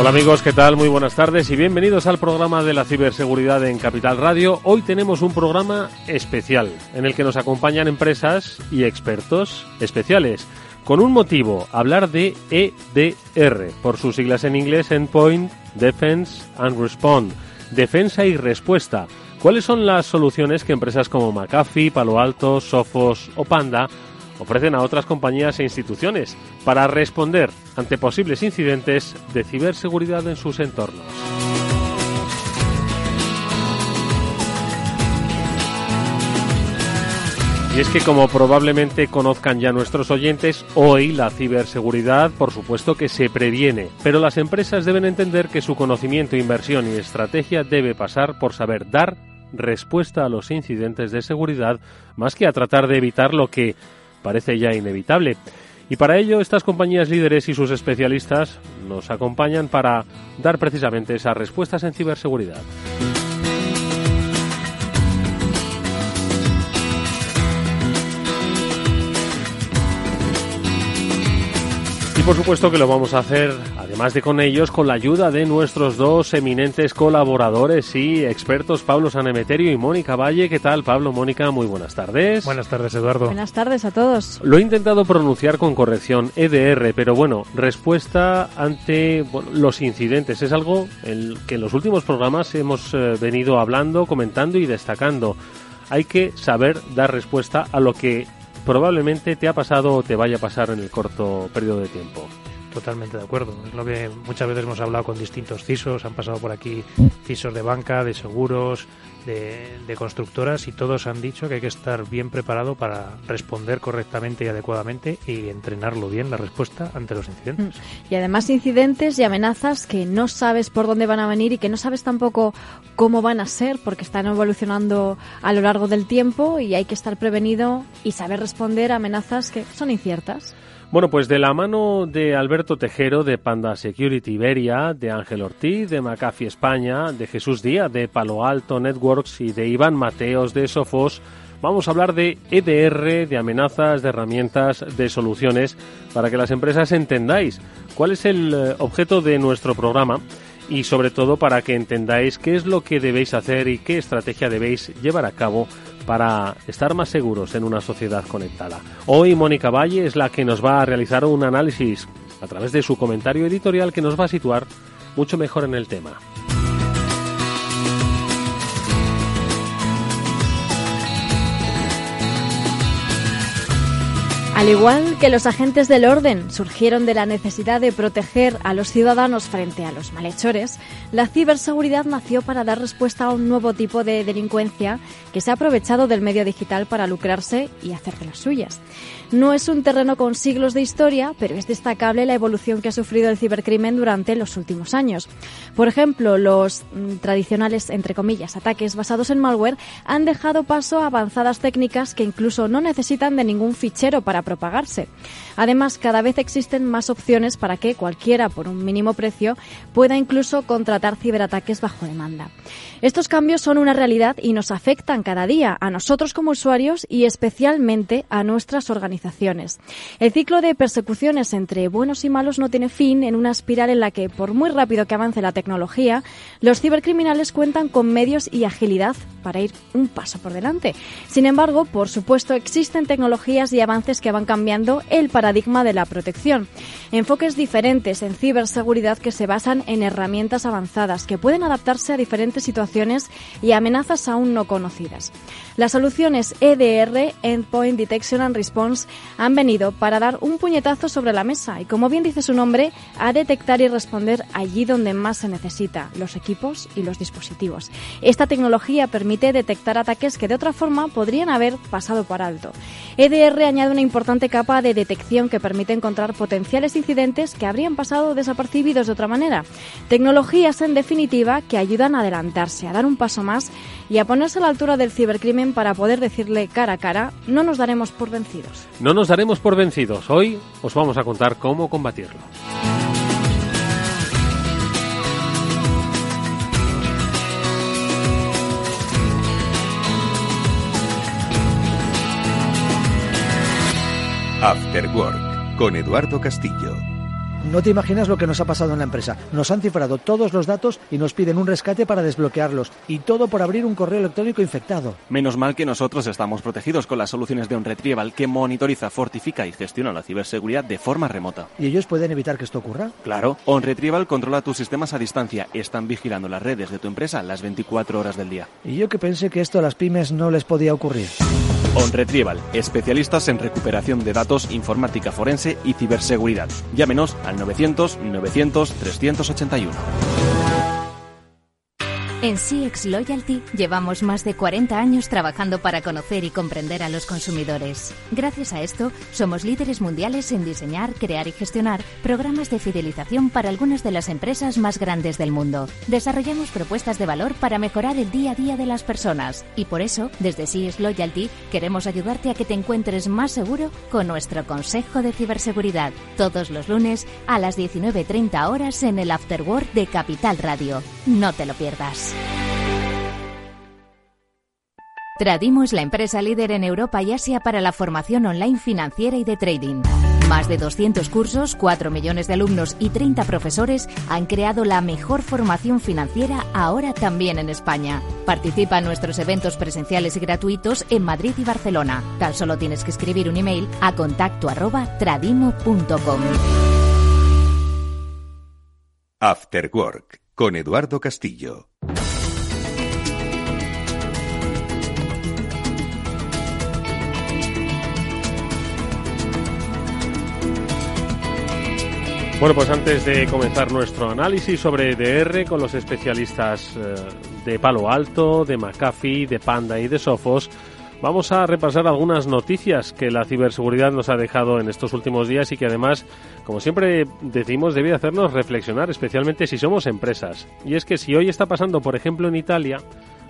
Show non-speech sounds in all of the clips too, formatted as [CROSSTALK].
Hola amigos, ¿qué tal? Muy buenas tardes y bienvenidos al programa de la ciberseguridad en Capital Radio. Hoy tenemos un programa especial en el que nos acompañan empresas y expertos especiales. Con un motivo, hablar de EDR, por sus siglas en inglés Endpoint, Defense and Respond, defensa y respuesta. ¿Cuáles son las soluciones que empresas como McAfee, Palo Alto, Sophos o Panda ofrecen a otras compañías e instituciones para responder ante posibles incidentes de ciberseguridad en sus entornos. Y es que como probablemente conozcan ya nuestros oyentes, hoy la ciberseguridad por supuesto que se previene, pero las empresas deben entender que su conocimiento, inversión y estrategia debe pasar por saber dar respuesta a los incidentes de seguridad más que a tratar de evitar lo que parece ya inevitable. Y para ello estas compañías líderes y sus especialistas nos acompañan para dar precisamente esas respuestas en ciberseguridad. Y por supuesto que lo vamos a hacer, además de con ellos, con la ayuda de nuestros dos eminentes colaboradores y expertos, Pablo Sanemeterio y Mónica Valle. ¿Qué tal, Pablo? Mónica, muy buenas tardes. Buenas tardes, Eduardo. Buenas tardes a todos. Lo he intentado pronunciar con corrección, EDR, pero bueno, respuesta ante los incidentes. Es algo el que en los últimos programas hemos eh, venido hablando, comentando y destacando. Hay que saber dar respuesta a lo que probablemente te ha pasado o te vaya a pasar en el corto periodo de tiempo. Totalmente de acuerdo. Es lo que muchas veces hemos hablado con distintos CISOs, han pasado por aquí CISOs de banca, de seguros, de, constructoras y todos han dicho que hay que estar bien preparado para responder correctamente y adecuadamente y entrenarlo bien la respuesta ante los incidentes. Mm. Y además incidentes y amenazas que no sabes por dónde van a venir y que no sabes tampoco cómo van a ser porque están evolucionando a lo largo del tiempo y hay que estar prevenido y saber responder a amenazas que son inciertas. Bueno, pues de la mano de Alberto Tejero de Panda Security Iberia, de Ángel Ortiz de McAfee España, de Jesús Díaz de Palo Alto Networks y de Iván Mateos de Sofos, vamos a hablar de EDR, de amenazas, de herramientas, de soluciones, para que las empresas entendáis cuál es el eh, objeto de nuestro programa y sobre todo para que entendáis qué es lo que debéis hacer y qué estrategia debéis llevar a cabo para estar más seguros en una sociedad conectada. Hoy Mónica Valle es la que nos va a realizar un análisis a través de su comentario editorial que nos va a situar mucho mejor en el tema. Al igual que los agentes del orden surgieron de la necesidad de proteger a los ciudadanos frente a los malhechores, la ciberseguridad nació para dar respuesta a un nuevo tipo de delincuencia que se ha aprovechado del medio digital para lucrarse y hacer de las suyas. No es un terreno con siglos de historia, pero es destacable la evolución que ha sufrido el cibercrimen durante los últimos años. Por ejemplo, los mm, tradicionales, entre comillas, ataques basados en malware han dejado paso a avanzadas técnicas que incluso no necesitan de ningún fichero para propagarse. Además, cada vez existen más opciones para que cualquiera, por un mínimo precio, pueda incluso contratar ciberataques bajo demanda. Estos cambios son una realidad y nos afectan cada día a nosotros como usuarios y especialmente a nuestras organizaciones. El ciclo de persecuciones entre buenos y malos no tiene fin en una espiral en la que, por muy rápido que avance la tecnología, los cibercriminales cuentan con medios y agilidad para ir un paso por delante. Sin embargo, por supuesto, existen tecnologías y avances que van cambiando el paradigma de la protección. Enfoques diferentes en ciberseguridad que se basan en herramientas avanzadas que pueden adaptarse a diferentes situaciones y amenazas aún no conocidas. Las soluciones EDR, Endpoint Detection and Response, han venido para dar un puñetazo sobre la mesa y, como bien dice su nombre, a detectar y responder allí donde más se necesita, los equipos y los dispositivos. Esta tecnología permite detectar ataques que de otra forma podrían haber pasado por alto. EDR añade una importante capa de detección que permite encontrar potenciales incidentes que habrían pasado desapercibidos de otra manera. Tecnologías, en definitiva, que ayudan a adelantarse, a dar un paso más y a ponerse a la altura del cibercrimen para poder decirle cara a cara, no nos daremos por vencidos. No nos daremos por vencidos. Hoy os vamos a contar cómo combatirlo. After Work con Eduardo Castillo. No te imaginas lo que nos ha pasado en la empresa. Nos han cifrado todos los datos y nos piden un rescate para desbloquearlos. Y todo por abrir un correo electrónico infectado. Menos mal que nosotros estamos protegidos con las soluciones de OnRetrieval que monitoriza, fortifica y gestiona la ciberseguridad de forma remota. ¿Y ellos pueden evitar que esto ocurra? Claro. OnRetrieval controla tus sistemas a distancia. Están vigilando las redes de tu empresa las 24 horas del día. Y yo que pensé que esto a las pymes no les podía ocurrir. OnRetrieval, especialistas en recuperación de datos, informática forense y ciberseguridad. Llámenos al 900 900 381. En CX Loyalty llevamos más de 40 años trabajando para conocer y comprender a los consumidores. Gracias a esto, somos líderes mundiales en diseñar, crear y gestionar programas de fidelización para algunas de las empresas más grandes del mundo. Desarrollamos propuestas de valor para mejorar el día a día de las personas y por eso, desde CX Loyalty, queremos ayudarte a que te encuentres más seguro con nuestro Consejo de Ciberseguridad, todos los lunes a las 19.30 horas en el Afterword de Capital Radio. No te lo pierdas. Tradimo es la empresa líder en Europa y Asia para la formación online financiera y de trading. Más de 200 cursos, 4 millones de alumnos y 30 profesores han creado la mejor formación financiera ahora también en España. Participa en nuestros eventos presenciales y gratuitos en Madrid y Barcelona. Tan solo tienes que escribir un email a contacto arroba tradimo.com. After Work con Eduardo Castillo. Bueno, pues antes de comenzar nuestro análisis sobre EDR con los especialistas eh, de Palo Alto, de McAfee, de Panda y de Sophos, vamos a repasar algunas noticias que la ciberseguridad nos ha dejado en estos últimos días y que además, como siempre decimos, debe hacernos reflexionar, especialmente si somos empresas. Y es que si hoy está pasando, por ejemplo, en Italia,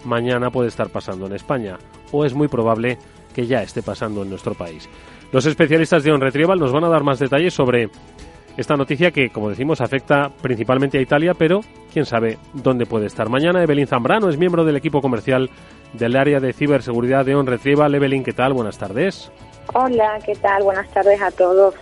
mañana puede estar pasando en España, o es muy probable que ya esté pasando en nuestro país. Los especialistas de OnRetrieval nos van a dar más detalles sobre esta noticia que, como decimos, afecta principalmente a Italia, pero quién sabe dónde puede estar. Mañana Evelyn Zambrano es miembro del equipo comercial del área de ciberseguridad de OnRetrieval. Evelyn, ¿qué tal? Buenas tardes. Hola, ¿qué tal? Buenas tardes a todos.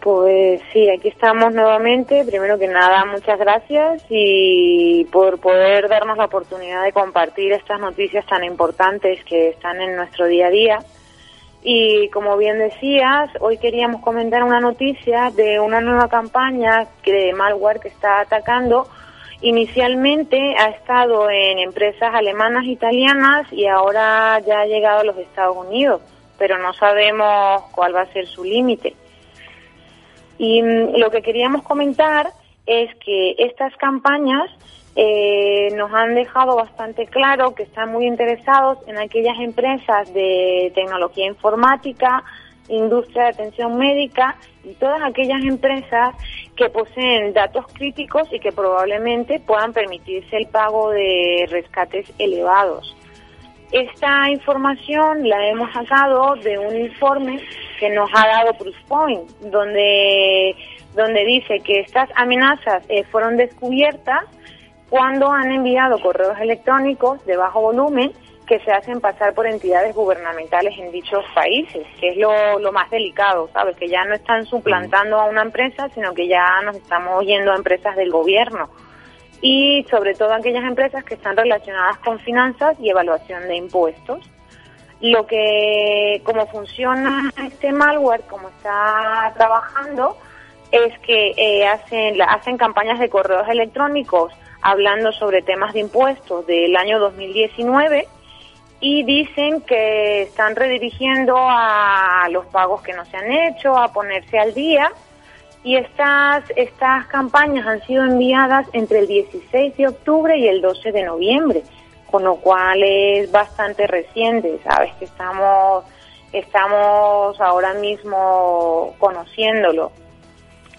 Pues sí, aquí estamos nuevamente. Primero que nada, muchas gracias y por poder darnos la oportunidad de compartir estas noticias tan importantes que están en nuestro día a día. Y como bien decías, hoy queríamos comentar una noticia de una nueva campaña de malware que está atacando. Inicialmente ha estado en empresas alemanas, italianas y ahora ya ha llegado a los Estados Unidos, pero no sabemos cuál va a ser su límite. Y mm, lo que queríamos comentar es que estas campañas eh, nos han dejado bastante claro que están muy interesados en aquellas empresas de tecnología informática, industria de atención médica y todas aquellas empresas que poseen datos críticos y que probablemente puedan permitirse el pago de rescates elevados. Esta información la hemos sacado de un informe que nos ha dado Proofpoint, donde, donde dice que estas amenazas eh, fueron descubiertas cuando han enviado correos electrónicos de bajo volumen que se hacen pasar por entidades gubernamentales en dichos países, que es lo, lo más delicado, ¿sabes? Que ya no están suplantando a una empresa, sino que ya nos estamos yendo a empresas del gobierno. Y sobre todo aquellas empresas que están relacionadas con finanzas y evaluación de impuestos. Lo que, cómo funciona este malware, cómo está trabajando, es que eh, hacen, hacen campañas de correos electrónicos hablando sobre temas de impuestos del año 2019 y dicen que están redirigiendo a los pagos que no se han hecho, a ponerse al día. Y estas, estas campañas han sido enviadas entre el 16 de octubre y el 12 de noviembre, con lo cual es bastante reciente, ¿sabes? Que estamos, estamos ahora mismo conociéndolo.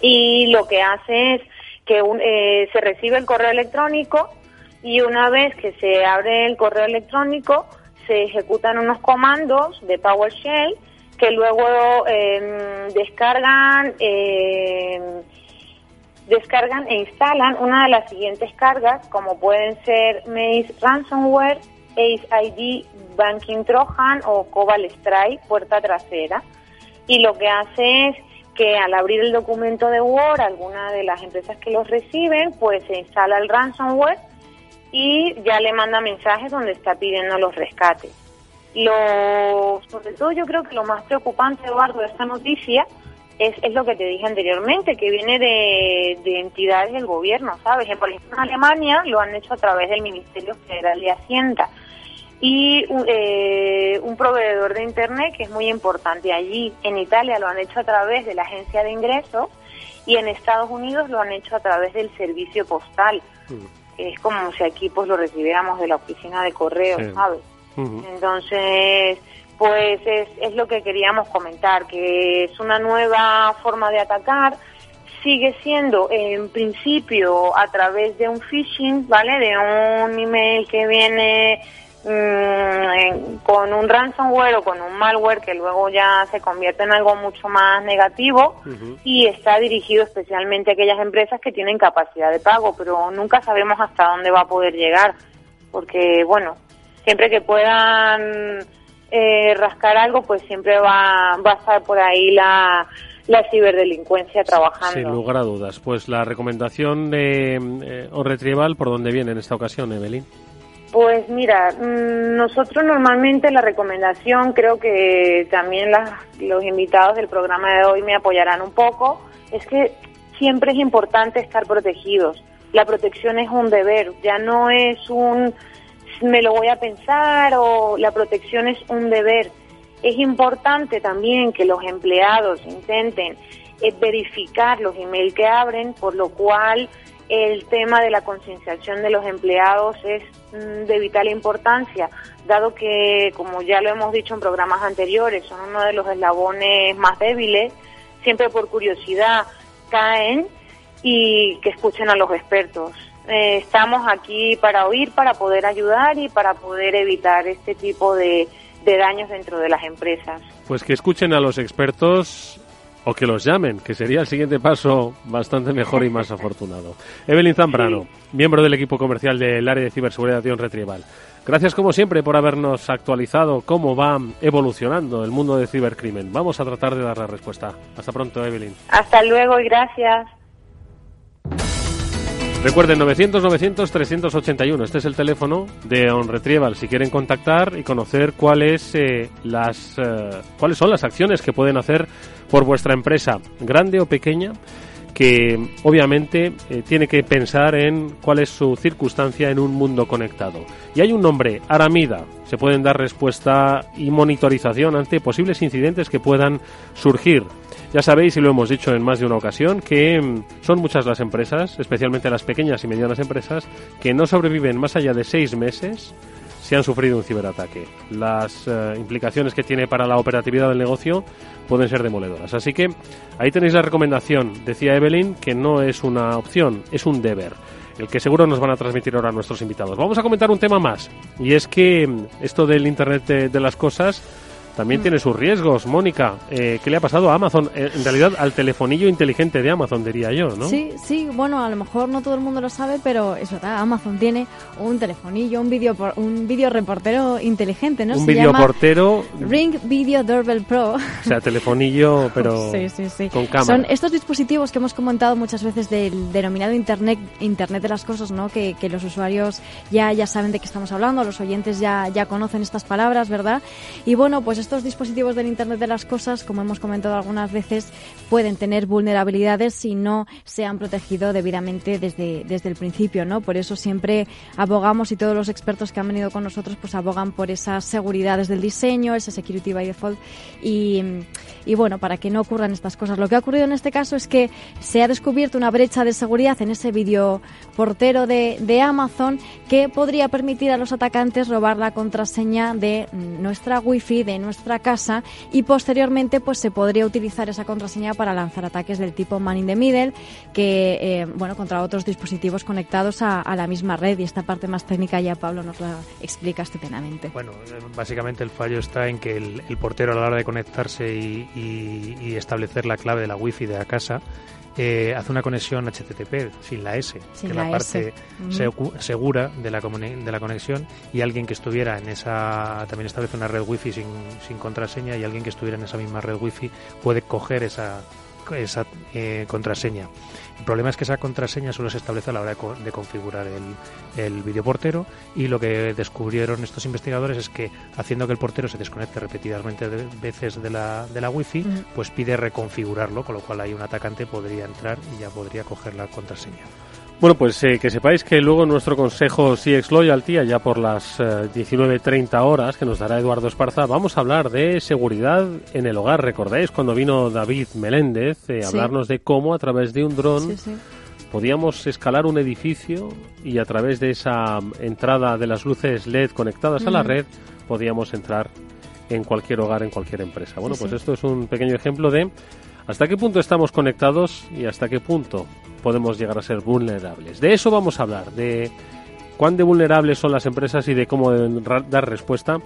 Y lo que hace es que eh, se recibe el correo electrónico y una vez que se abre el correo electrónico, se ejecutan unos comandos de PowerShell que luego em, descargan em, descargan e instalan una de las siguientes cargas como pueden ser Maze Ransomware, Ace ID Banking Trojan o Cobalt Strike, puerta trasera. Y lo que hace es que al abrir el documento de Word, alguna de las empresas que los reciben, pues se instala el ransomware y ya le manda mensajes donde está pidiendo los rescates. Lo, sobre todo yo creo que lo más preocupante, Eduardo, de esta noticia es, es lo que te dije anteriormente, que viene de, de entidades del gobierno, ¿sabes? Por ejemplo, en Alemania lo han hecho a través del Ministerio Federal de Hacienda y eh, un proveedor de Internet que es muy importante. Allí en Italia lo han hecho a través de la agencia de ingresos y en Estados Unidos lo han hecho a través del servicio postal. Mm es como si aquí pues lo recibiéramos de la oficina de correo, ¿sabes? Entonces, pues es, es lo que queríamos comentar, que es una nueva forma de atacar, sigue siendo en principio a través de un phishing, ¿vale? De un email que viene Mm, con un ransomware o con un malware que luego ya se convierte en algo mucho más negativo y está dirigido especialmente a aquellas empresas que tienen capacidad de pago, pero nunca sabemos hasta dónde va a poder llegar, porque bueno, siempre que puedan eh, rascar algo, pues siempre va, va a estar por ahí la, la ciberdelincuencia trabajando. Sin lugar a dudas. Pues la recomendación de eh, o retrieval, ¿por dónde viene en esta ocasión, Evelyn? Pues mira, mm, nosotros normalmente la recomendación, creo que también los invitados del programa de hoy me apoyarán un poco, es que siempre es importante estar protegidos. La protección es un deber, ya no es un me lo voy a pensar o la protección es un deber. Es importante también que los empleados intenten eh, verificar los emails que abren, por lo cual el tema de la concienciación de los empleados es mm, de vital importancia, dado que, como ya lo hemos dicho en programas anteriores, son uno de los eslabones más débiles, siempre por curiosidad caen y que escuchen a los expertos. Eh, estamos aquí para oír, para poder ayudar y para poder evitar este tipo de, de daños dentro de las empresas. Pues que escuchen a los expertos o que los llamen, que sería el siguiente paso bastante mejor y más [LAUGHS] afortunado. Evelyn Zambrano, miembro del equipo comercial del área de ciberseguridad de Retrieval. Gracias como siempre por habernos actualizado cómo va evolucionando el mundo del cibercrimen. Vamos a tratar de dar la respuesta. Hasta pronto, Evelyn. Hasta luego y gracias. Recuerden 900-900-381. Este es el teléfono de On Retrieval. Si quieren contactar y conocer cuáles, eh, las, eh, cuáles son las acciones que pueden hacer por vuestra empresa, grande o pequeña, que obviamente eh, tiene que pensar en cuál es su circunstancia en un mundo conectado. Y hay un nombre, Aramida. Se pueden dar respuesta y monitorización ante posibles incidentes que puedan surgir ya sabéis, y lo hemos dicho en más de una ocasión, que mm, son muchas las empresas, especialmente las pequeñas y medianas empresas, que no sobreviven más allá de seis meses si han sufrido un ciberataque. Las eh, implicaciones que tiene para la operatividad del negocio pueden ser demoledoras. Así que ahí tenéis la recomendación. Decía Evelyn que no es una opción, es un deber el que seguro nos van a transmitir ahora nuestros invitados. Vamos a comentar un tema más, y es que mm, esto del Internet de las Cosas también tiene sus riesgos. Mónica, eh, ¿qué le ha pasado a Amazon? Eh, en realidad, al telefonillo inteligente de Amazon, diría yo, ¿no? Sí, sí, bueno, a lo mejor no todo el mundo lo sabe, pero es verdad, Amazon tiene un telefonillo, un video, un video reportero inteligente, ¿no? Un video portero. Ring Video Doorbell Pro. O sea, telefonillo, [LAUGHS] pero sí, sí, sí. con cámara. Son estos dispositivos que hemos comentado muchas veces del denominado Internet, Internet de las cosas, ¿no? Que, que los usuarios ya, ya saben de qué estamos hablando, los oyentes ya, ya conocen estas palabras, ¿verdad? Y bueno, pues estos dispositivos del Internet de las cosas, como hemos comentado algunas veces, pueden tener vulnerabilidades si no se han protegido debidamente desde, desde el principio, ¿no? Por eso siempre abogamos y todos los expertos que han venido con nosotros pues abogan por esas seguridades del diseño, ese security by default y, y bueno, para que no ocurran estas cosas. Lo que ha ocurrido en este caso es que se ha descubierto una brecha de seguridad en ese vídeo portero de, de Amazon que podría permitir a los atacantes robar la contraseña de nuestra wifi, de nuestra casa y posteriormente pues se podría utilizar esa contraseña para lanzar ataques del tipo man in the middle que eh, bueno contra otros dispositivos conectados a, la misma red y esta parte más técnica ya Pablo nos la explica estupendamente. Bueno, eh, básicamente el fallo está en que el, portero a la hora de conectarse y, establecer la clave de la wifi de la casa eh, hace una conexión HTTP sin la S, que es la, parte segura de la, de la conexión, y alguien que estuviera en esa, también establece una red wifi sin, sin contraseña, y alguien que estuviera en esa misma red wifi puede coger esa, esa eh, contraseña. El problema es que esa contraseña solo se establece a la hora de, configurar el, el videoportero y lo que descubrieron estos investigadores es que haciendo que el portero se desconecte repetidamente de veces de la, de la wifi, pues pide reconfigurarlo, con lo cual ahí un atacante podría entrar y ya podría coger la contraseña. Bueno, pues eh, que sepáis que luego nuestro consejo CX Loyalty, allá por las 19.30 eh, horas que nos dará Eduardo Esparza, vamos a hablar de seguridad en el hogar. ¿Recordáis cuando vino David Meléndez a eh, hablarnos de cómo a través de un dron podíamos escalar un edificio y a través de esa entrada de las luces LED conectadas a la red podíamos entrar en cualquier hogar, en cualquier empresa? Bueno, pues esto es un pequeño ejemplo de hasta qué punto estamos conectados y hasta qué punto podemos llegar a ser vulnerables. De eso vamos a hablar, de cuán de vulnerables son las empresas y de cómo deben dar respuesta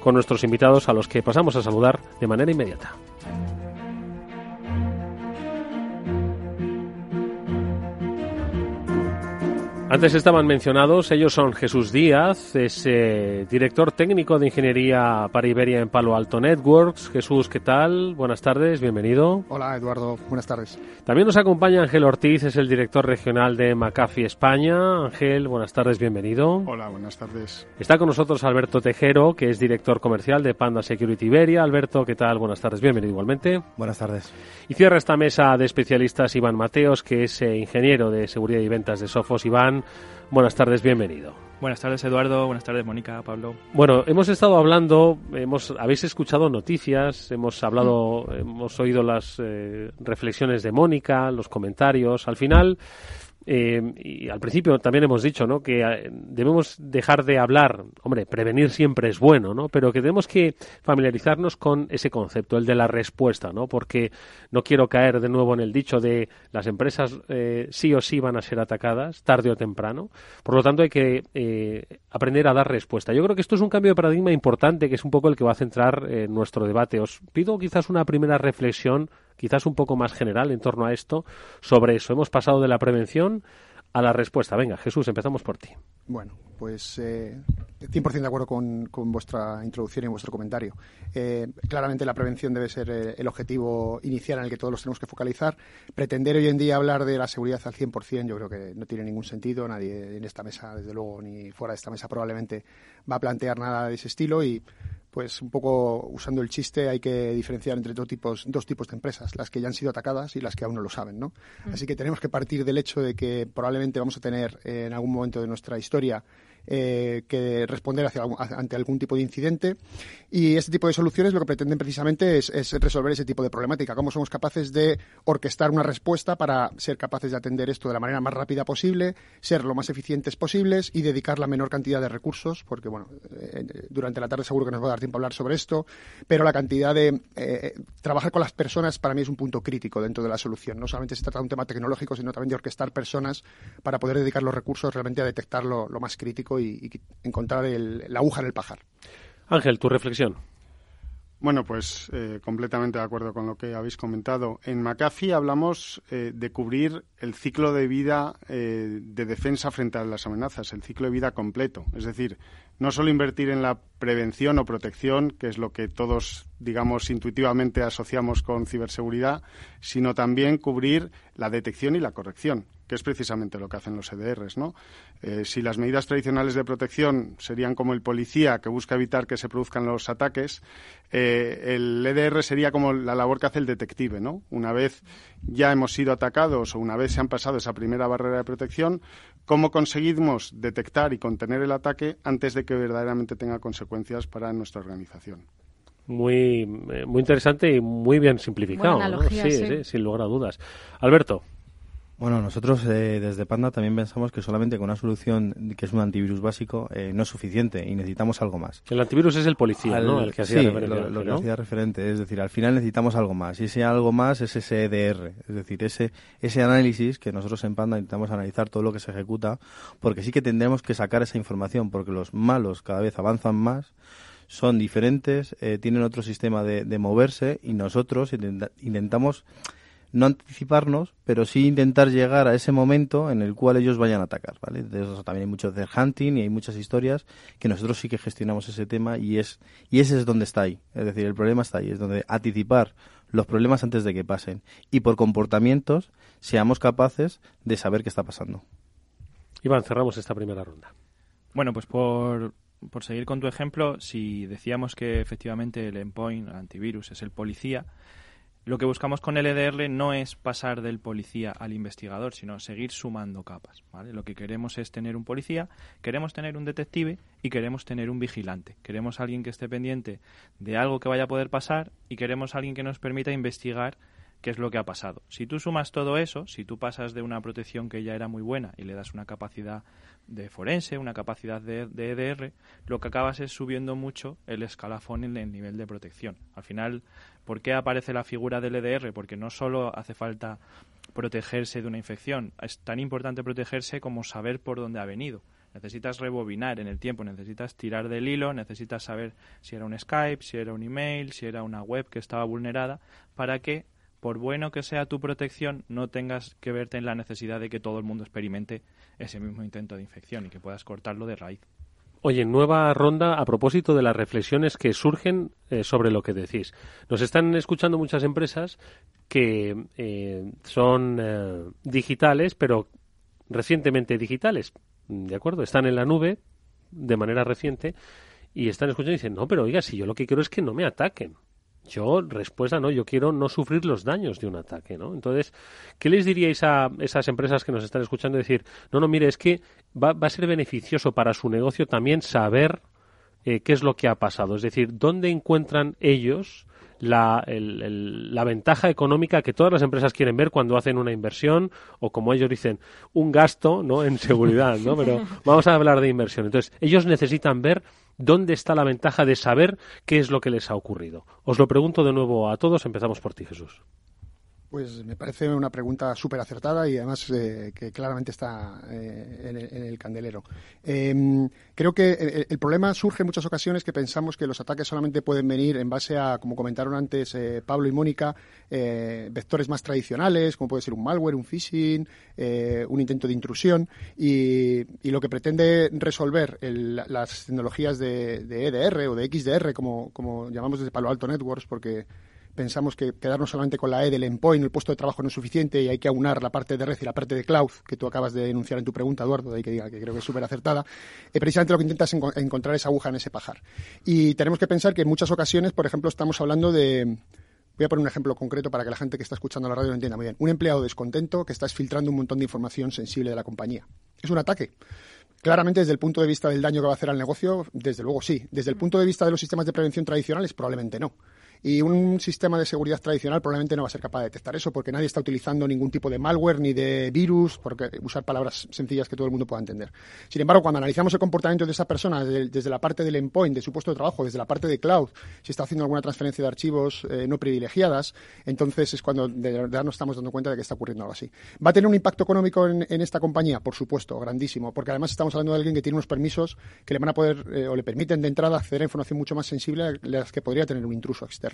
con nuestros invitados a los que pasamos a saludar de manera inmediata. Antes estaban mencionados, ellos son Jesús Díaz, es eh, director técnico de ingeniería para Iberia en Palo Alto Networks. Jesús, ¿qué tal? Buenas tardes, bienvenido. Hola Eduardo, buenas tardes. También nos acompaña Ángel Ortiz, es el director regional de McAfee España. Ángel, buenas tardes, bienvenido. Hola, buenas tardes. Está con nosotros Alberto Tejero, que es director comercial de Panda Security Iberia. Alberto, ¿qué tal? Buenas tardes, bienvenido igualmente. Buenas tardes. Y cierra esta mesa de especialistas Iván Mateos, que es eh, ingeniero de seguridad y ventas de Sofos. Iván, Buenas tardes, bienvenido. Buenas tardes, Eduardo. Buenas tardes, Mónica, Pablo. Bueno, hemos estado hablando, hemos, habéis escuchado noticias, hemos hablado, mm. hemos oído las eh, reflexiones de Mónica, los comentarios. Al final, eh, y al principio también hemos dicho ¿no? que eh, debemos dejar de hablar, hombre, prevenir siempre es bueno, ¿no? pero que tenemos que familiarizarnos con ese concepto, el de la respuesta, ¿no? porque no quiero caer de nuevo en el dicho de las empresas eh, sí o sí van a ser atacadas, tarde o temprano, por lo tanto hay que aprender a dar respuesta. Yo creo que esto es un cambio de paradigma importante que es un poco el que va a centrar nuestro debate. Os pido quizás una primera reflexión quizás un poco más general en torno a esto, sobre eso. Hemos pasado de la prevención a la respuesta. Venga, Jesús, empezamos por ti. Bueno, pues eh, 100% de acuerdo con, vuestra introducción y vuestro comentario. Eh, claramente la prevención debe ser eh, el objetivo inicial en el que todos los tenemos que focalizar. Pretender hoy en día hablar de la seguridad al 100% yo creo que no tiene ningún sentido. Nadie en esta mesa, desde luego, ni fuera de esta mesa probablemente va a plantear nada de ese estilo y pues un poco usando el chiste hay que diferenciar entre dos tipos, dos tipos de empresas, las que ya han sido atacadas y las que aún no lo saben, ¿no? Mm. Así que tenemos que partir del hecho de que probablemente vamos a tener eh, en algún momento de nuestra historia eh, que responder ante algún tipo de incidente. Y este tipo de soluciones lo que pretenden precisamente es, resolver ese tipo de problemática. Cómo somos capaces de orquestar una respuesta para ser capaces de atender esto de la manera más rápida posible, ser lo más eficientes posibles y dedicar la menor cantidad de recursos, porque bueno, eh, durante la tarde seguro que nos va a dar tiempo a hablar sobre esto, pero la cantidad de eh, trabajar con las personas para mí es un punto crítico dentro de la solución. No solamente se trata de un tema tecnológico, sino también de orquestar personas para poder dedicar los recursos realmente a detectar lo más crítico y, encontrar la aguja en el pajar. Ángel, tu reflexión. Bueno, pues eh, completamente de acuerdo con lo que habéis comentado. En McAfee hablamos eh, de cubrir el ciclo de vida eh, de defensa frente a las amenazas, el ciclo de vida completo. Es decir, no solo invertir en la prevención o protección, que es lo que todos, digamos, intuitivamente asociamos con ciberseguridad, sino también cubrir la detección y la corrección que es precisamente lo que hacen los EDRs. ¿no? Eh, si las medidas tradicionales de protección serían como el policía que busca evitar que se produzcan los ataques, eh, el EDR sería como la labor que hace el detective. ¿no? Una vez ya hemos sido atacados o una vez se han pasado esa primera barrera de protección, ¿cómo conseguimos detectar y contener el ataque antes de que verdaderamente tenga consecuencias para nuestra organización? Muy, eh, muy interesante y muy bien simplificado. sí, sin lugar a dudas. Alberto. Bueno, nosotros eh, desde Panda también pensamos que solamente con una solución que es un antivirus básico eh, no es suficiente y necesitamos algo más. El antivirus es el policía, ¿no? El que hacía sí, lo, que hacía referente. Es decir, al final necesitamos algo más y ese algo más es ese EDR. Es decir, ese, ese análisis que nosotros en Panda intentamos analizar todo lo que se ejecuta porque sí que tendremos que sacar esa información porque los malos cada vez avanzan más son diferentes, eh, tienen otro sistema de, de moverse y nosotros intentamos no anticiparnos, pero sí intentar llegar a ese momento en el cual ellos vayan a atacar, ¿vale? De eso también hay mucho de hunting y hay muchas historias que nosotros sí que gestionamos ese tema y es y ese es donde está ahí, es decir, el problema está ahí, es donde anticipar los problemas antes de que pasen y por comportamientos seamos capaces de saber qué está pasando. Iván, cerramos esta primera ronda. Bueno, pues por, por seguir con tu ejemplo, si decíamos que efectivamente el endpoint, el antivirus, es el policía, lo que buscamos con el EDR no es pasar del policía al investigador, sino seguir sumando capas. Lo que queremos es tener un policía, queremos tener un detective y queremos tener un vigilante. Queremos alguien que esté pendiente de algo que vaya a poder pasar y queremos alguien que nos permita investigar qué es lo que ha pasado. Si tú sumas todo eso, si tú pasas de una protección que ya era muy buena y le das una capacidad de forense, una capacidad de, de, EDR, lo que acabas es subiendo mucho el escalafón en el nivel de protección. Al final, ¿Por qué aparece la figura del EDR? Porque no solo hace falta protegerse de una infección, es tan importante protegerse como saber por dónde ha venido. Necesitas rebobinar en el tiempo, necesitas tirar del hilo, necesitas saber si era un Skype, si era un email, si era una web que estaba vulnerada, para que, por bueno que sea tu protección, no tengas que verte en la necesidad de que todo el mundo experimente ese mismo intento de infección y que puedas cortarlo de raíz. Oye, nueva ronda a propósito de las reflexiones que surgen eh, sobre lo que decís. Nos están escuchando muchas empresas que eh, son eh, digitales, pero recientemente digitales. ¿De acuerdo? Están en la nube de manera reciente y están escuchando y dicen, no, pero oiga, si yo lo que quiero es que no me ataquen. Yo, respuesta, no, yo quiero no sufrir los daños de un ataque, ¿no? Entonces, ¿qué les diríais a esas empresas que nos están escuchando? Decir, no, no, mire, es que va, va a ser beneficioso para su negocio también saber eh, qué es lo que ha pasado. Es decir, ¿dónde encuentran ellos la, la, ventaja económica que todas las empresas quieren ver cuando hacen una inversión o, como ellos dicen, un gasto ¿no? en seguridad? ¿no? Pero [LAUGHS] vamos a hablar de inversión. Entonces, ellos necesitan ver ¿Dónde está la ventaja de saber qué es lo que les ha ocurrido? Os lo pregunto de nuevo a todos. Empezamos por ti, Jesús. Pues me parece una pregunta súper acertada y además eh, que claramente está eh, en, el, candelero. Em, creo que el, problema surge en muchas ocasiones que pensamos que los ataques solamente pueden venir en base a, como comentaron antes eh, Pablo y Mónica, vectores más tradicionales, como puede ser un malware, un phishing, un intento de intrusión. Y, lo que pretende resolver las tecnologías de, EDR e o de XDR, como, como llamamos desde Palo Alto Networks, porque pensamos que quedarnos solamente con la E del endpoint, el puesto de trabajo no es suficiente y hay que aunar la parte de red y la parte de cloud, que tú acabas de denunciar en tu pregunta, Eduardo, de ahí que diga que creo que es súper acertada, eh, precisamente lo que intentas es encontrar esa aguja en ese pajar. Y tenemos que pensar que en muchas ocasiones, por ejemplo, estamos hablando de... Voy a poner un ejemplo concreto para que la gente que está escuchando la radio lo entienda muy bien. Un empleado descontento que está filtrando un montón de información sensible de la compañía. ¿Es un ataque? Claramente, desde el punto de vista del daño que va a hacer al negocio, desde luego sí. Desde el punto de vista de los sistemas de prevención tradicionales, probablemente no. Y un sistema de seguridad tradicional probablemente no va a ser capaz de detectar eso porque nadie está utilizando ningún tipo de malware ni de virus, porque usar palabras sencillas que todo el mundo pueda entender. Sin embargo, cuando analizamos el comportamiento de esa persona desde, la parte del endpoint, de su puesto de trabajo, desde la parte de cloud, si está haciendo alguna transferencia de archivos eh, no privilegiadas, entonces es cuando de verdad nos estamos dando cuenta de que está ocurriendo algo así. ¿Va a tener un impacto económico en, esta compañía? Por supuesto, grandísimo, porque además estamos hablando de alguien que tiene unos permisos que le van a poder eh, o le permiten de entrada acceder a información mucho más sensible a las que podría tener un intruso externo.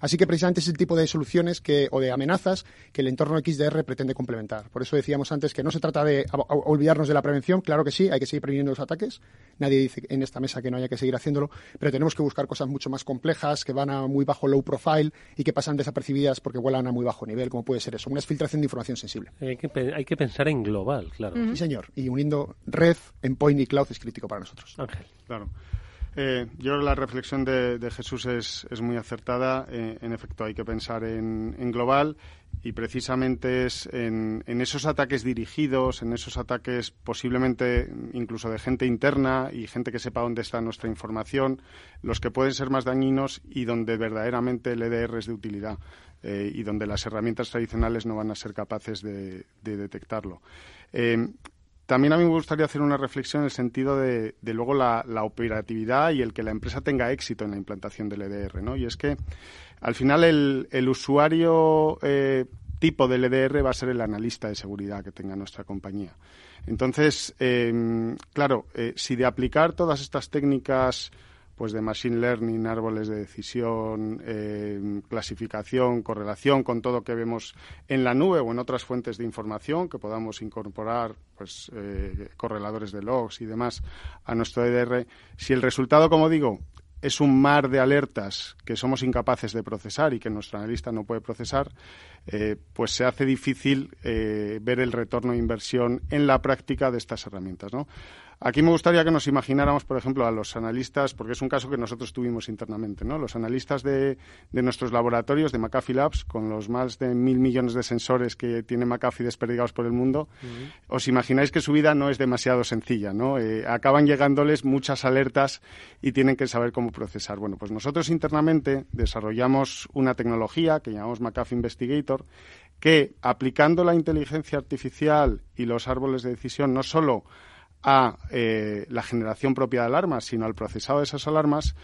Así que precisamente es el tipo de soluciones que, o de amenazas que el entorno XDR pretende complementar. Por eso decíamos antes que no se trata de olvidarnos de la prevención, claro que sí, hay que seguir previniendo los ataques. Nadie dice en esta mesa que no haya que seguir haciéndolo, pero tenemos que buscar cosas mucho más complejas, que van a muy bajo low profile y que pasan desapercibidas porque vuelan a muy bajo nivel, como puede ser eso, una filtración de información sensible. Hay que, hay que pensar en global, claro. Sí, señor. Y uniendo red, endpoint y cloud es crítico para nosotros. Ángel. Claro. Eh, yo creo que la reflexión de, Jesús es, muy acertada. Eh, en efecto, hay que pensar en, global y precisamente es en, esos ataques dirigidos, en esos ataques posiblemente incluso de gente interna y gente que sepa dónde está nuestra información, los que pueden ser más dañinos y donde verdaderamente el EDR es de utilidad eh, y donde las herramientas tradicionales no van a ser capaces de, detectarlo. También a mí me gustaría hacer una reflexión en el sentido de, luego la, operatividad y el que la empresa tenga éxito en la implantación del EDR, ¿no? Y es que al final el, usuario eh, tipo del EDR va a ser el analista de seguridad que tenga nuestra compañía. Entonces, em, claro, eh, si de aplicar todas estas técnicas pues de machine learning, árboles de decisión, eh, clasificación, correlación con todo que vemos en la nube o en otras fuentes de información que podamos incorporar, pues eh, correladores de logs y demás a nuestro EDR. Si el resultado, como digo, es un mar de alertas que somos incapaces de procesar y que nuestro analista no puede procesar, eh, pues se hace difícil ver el retorno de inversión en la práctica de estas herramientas. ¿no? Aquí me gustaría que nos imagináramos, por ejemplo, a los analistas, porque es un caso que nosotros tuvimos internamente, ¿no? Los analistas de, nuestros laboratorios, de McAfee Labs, con los más de mil millones de sensores que tiene McAfee desperdigados por el mundo, os imagináis que su vida no es demasiado sencilla, ¿no? Eh, acaban llegándoles muchas alertas y tienen que saber cómo procesar. Bueno, pues nosotros internamente desarrollamos una tecnología que llamamos McAfee Investigator, que aplicando la inteligencia artificial y los árboles de decisión no solo a eh, la generación propia de alarmas, sino al procesado de esas alarmas,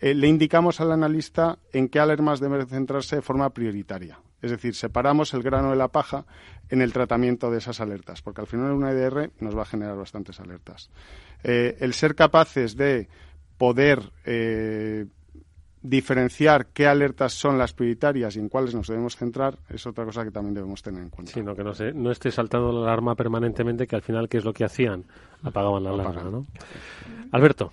eh, le indicamos al analista en qué alarmas debe centrarse de forma prioritaria. Es decir, separamos el grano de la paja en el tratamiento de esas alertas, porque al final una EDR nos va a generar bastantes alertas. Eh, el ser capaces de poder diferenciar qué alertas son las prioritarias y en cuáles nos debemos centrar es otra cosa que también debemos tener en cuenta. Sino que no, sé, no esté saltando la alarma permanentemente, que al final, ¿qué es lo que hacían? Apagaban la alarma, ¿no? Alberto.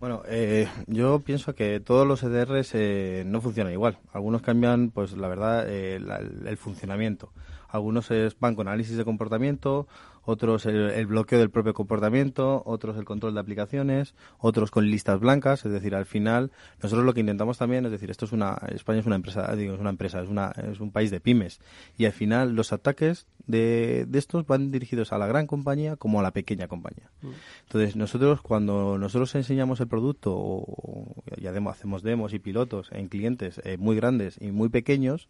Bueno, eh, yo pienso que todos los EDRs eh, no funcionan igual. Algunos cambian, pues la verdad, eh, el funcionamiento. Algunos van con análisis de comportamiento, otros el, bloqueo del propio comportamiento, otros el control de aplicaciones, otros con listas blancas, es decir, al final nosotros lo que intentamos también, es decir, esto es una España es una empresa, digo, es una empresa, es una es un país de pymes. Y al final los ataques de, de estos van dirigidos a la gran compañía como a la pequeña compañía. Mm. Entonces, nosotros cuando nosotros enseñamos el producto o ya hacemos demos y pilotos en clientes eh, muy grandes y muy pequeños,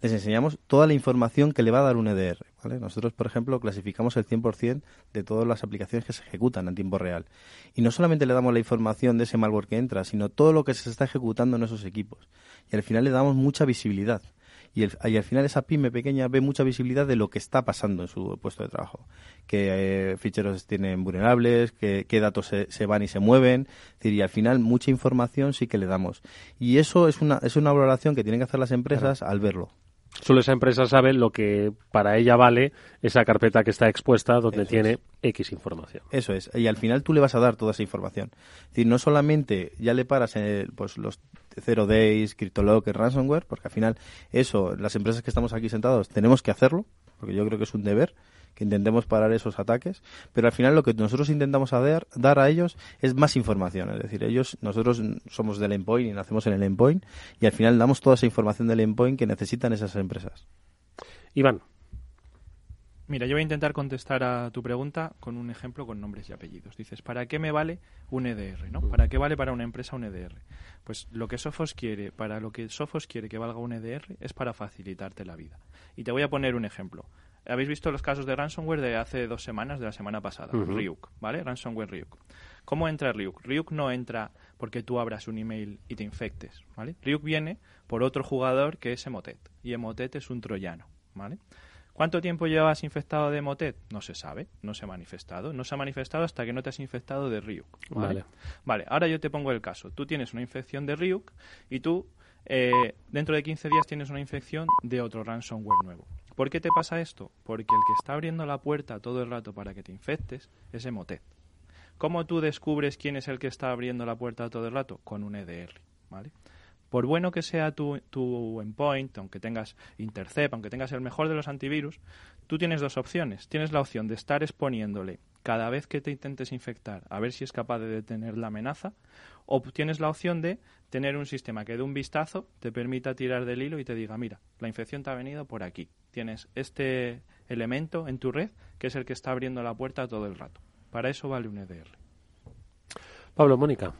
les enseñamos toda la información que le va a dar un EDR. Nosotros, por ejemplo, clasificamos el 100% de todas las aplicaciones que se ejecutan en tiempo real. Y no solamente le damos la información de ese malware que entra, sino todo lo que se está ejecutando en esos equipos. Y al final le damos mucha visibilidad. Y, al final esa pyme pequeña ve mucha visibilidad de lo que está pasando en su puesto de trabajo. Qué eh, ficheros tienen vulnerables, qué, datos se, van y se mueven. y al final mucha información sí que le damos. Y eso es una, es una valoración que tienen que hacer las empresas al verlo. Solo esa empresa sabe lo que para ella vale esa carpeta que está expuesta donde tiene X información. Eso es. Y al final tú le vas a dar toda esa información. Es decir, no solamente ya le paras pues los Zero Days, CryptoLocker, Ransomware, porque al final eso, las empresas que estamos aquí sentados tenemos que hacerlo, porque yo creo que es un deber que intentemos parar esos ataques, pero al final lo que nosotros intentamos dar, dar a ellos es más información, es decir, ellos, nosotros somos del endpoint y nacemos en el endpoint y al final damos toda esa información del endpoint que necesitan esas empresas. Iván. Mira, yo voy a intentar contestar a tu pregunta con un ejemplo con nombres y apellidos. Dices, ¿para qué me vale un EDR? ¿no? ¿Para qué vale para una empresa un EDR? Pues lo que Sophos quiere, para lo que Sophos quiere que valga un EDR es para facilitarte la vida. Y te voy a poner un ejemplo. ¿Habéis visto los casos de ransomware de hace dos semanas, de la semana pasada? Ryuk, ¿vale? Ransomware Ryuk. ¿Cómo entra Ryuk? Ryuk no entra porque tú abras un email y te infectes, ¿vale? Ryuk viene por otro jugador que es Emotet. Y Emotet es un troyano, ¿vale? ¿Cuánto tiempo llevas infectado de Motet? No se sabe, no se ha manifestado. No se ha manifestado hasta que no te has infectado de Ryuk. ¿vale? Vale, ahora yo te pongo el caso. Tú tienes una infección de Ryuk y tú eh, dentro de 15 días tienes una infección de otro ransomware nuevo. ¿Por qué te pasa esto? Porque el que está abriendo la puerta todo el rato para que te infectes es Emotet. ¿Cómo tú descubres quién es el que está abriendo la puerta todo el rato? Con un EDR, ¿vale? Por bueno que sea tu, tu endpoint, aunque tengas Intercept, aunque tengas el mejor de los antivirus, tú tienes dos opciones. Tienes la opción de estar exponiéndole cada vez que te intentes infectar a ver si es capaz de detener la amenaza, o tienes la opción de tener un sistema que de un vistazo te permita tirar del hilo y te diga, mira, la infección te ha venido por aquí. Tienes este elemento en tu red que es el que está abriendo la puerta todo el rato. Para eso vale un EDR. Pablo, Mónica.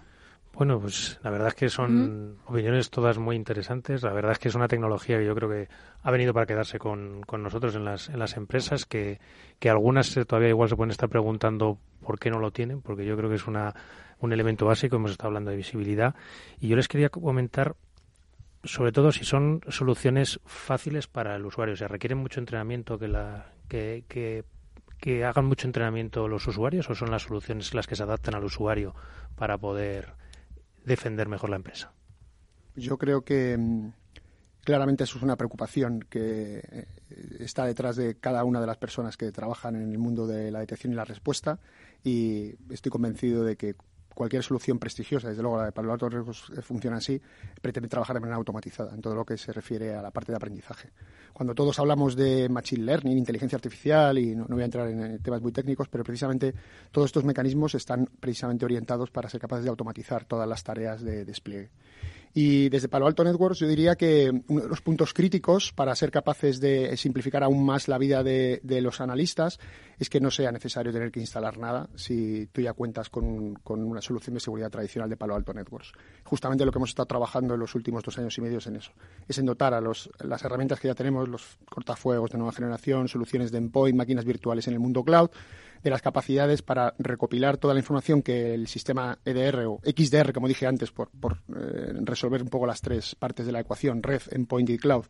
Bueno, pues la verdad es que son opiniones todas muy interesantes. La verdad es que es una tecnología que yo creo que ha venido para quedarse con, con nosotros en las, en las empresas, que, que algunas todavía igual se pueden estar preguntando por qué no lo tienen, porque yo creo que es una, un elemento básico. Hemos estado hablando de visibilidad. Y yo les quería comentar sobre todo si son soluciones fáciles para el usuario. O sea, requieren mucho entrenamiento que, la, que, que, que hagan mucho entrenamiento los usuarios o son las soluciones las que se adaptan al usuario para poder defender mejor la empresa? Yo creo que mm, claramente eso es una preocupación que eh, está detrás de cada una de las personas que trabajan en el mundo de la detección y la respuesta y estoy convencido de que cualquier solución prestigiosa, desde luego la de Palo Alto Riesgos funciona así, pretende trabajar de manera automatizada en todo lo que se refiere a la parte de aprendizaje. Cuando todos hablamos de machine learning, inteligencia artificial, y no, voy a entrar en temas muy técnicos, pero precisamente todos estos mecanismos están precisamente orientados para ser capaces de automatizar todas las tareas de despliegue. Y desde Palo Alto Networks yo diría que uno de los puntos críticos para ser capaces de simplificar aún más la vida de, los analistas es que no sea necesario tener que instalar nada si tú ya cuentas con, una solución de seguridad tradicional de Palo Alto Networks. Justamente lo que hemos estado trabajando en los últimos dos años y medio es en eso. Es en dotar a los, las herramientas que ya tenemos, los cortafuegos de nueva generación, soluciones de endpoint, máquinas virtuales en el mundo cloud, de las capacidades para recopilar toda la información que el sistema EDR o XDR, como dije antes, por, por eh, resolver un poco las tres partes de la ecuación, red, endpoint y cloud,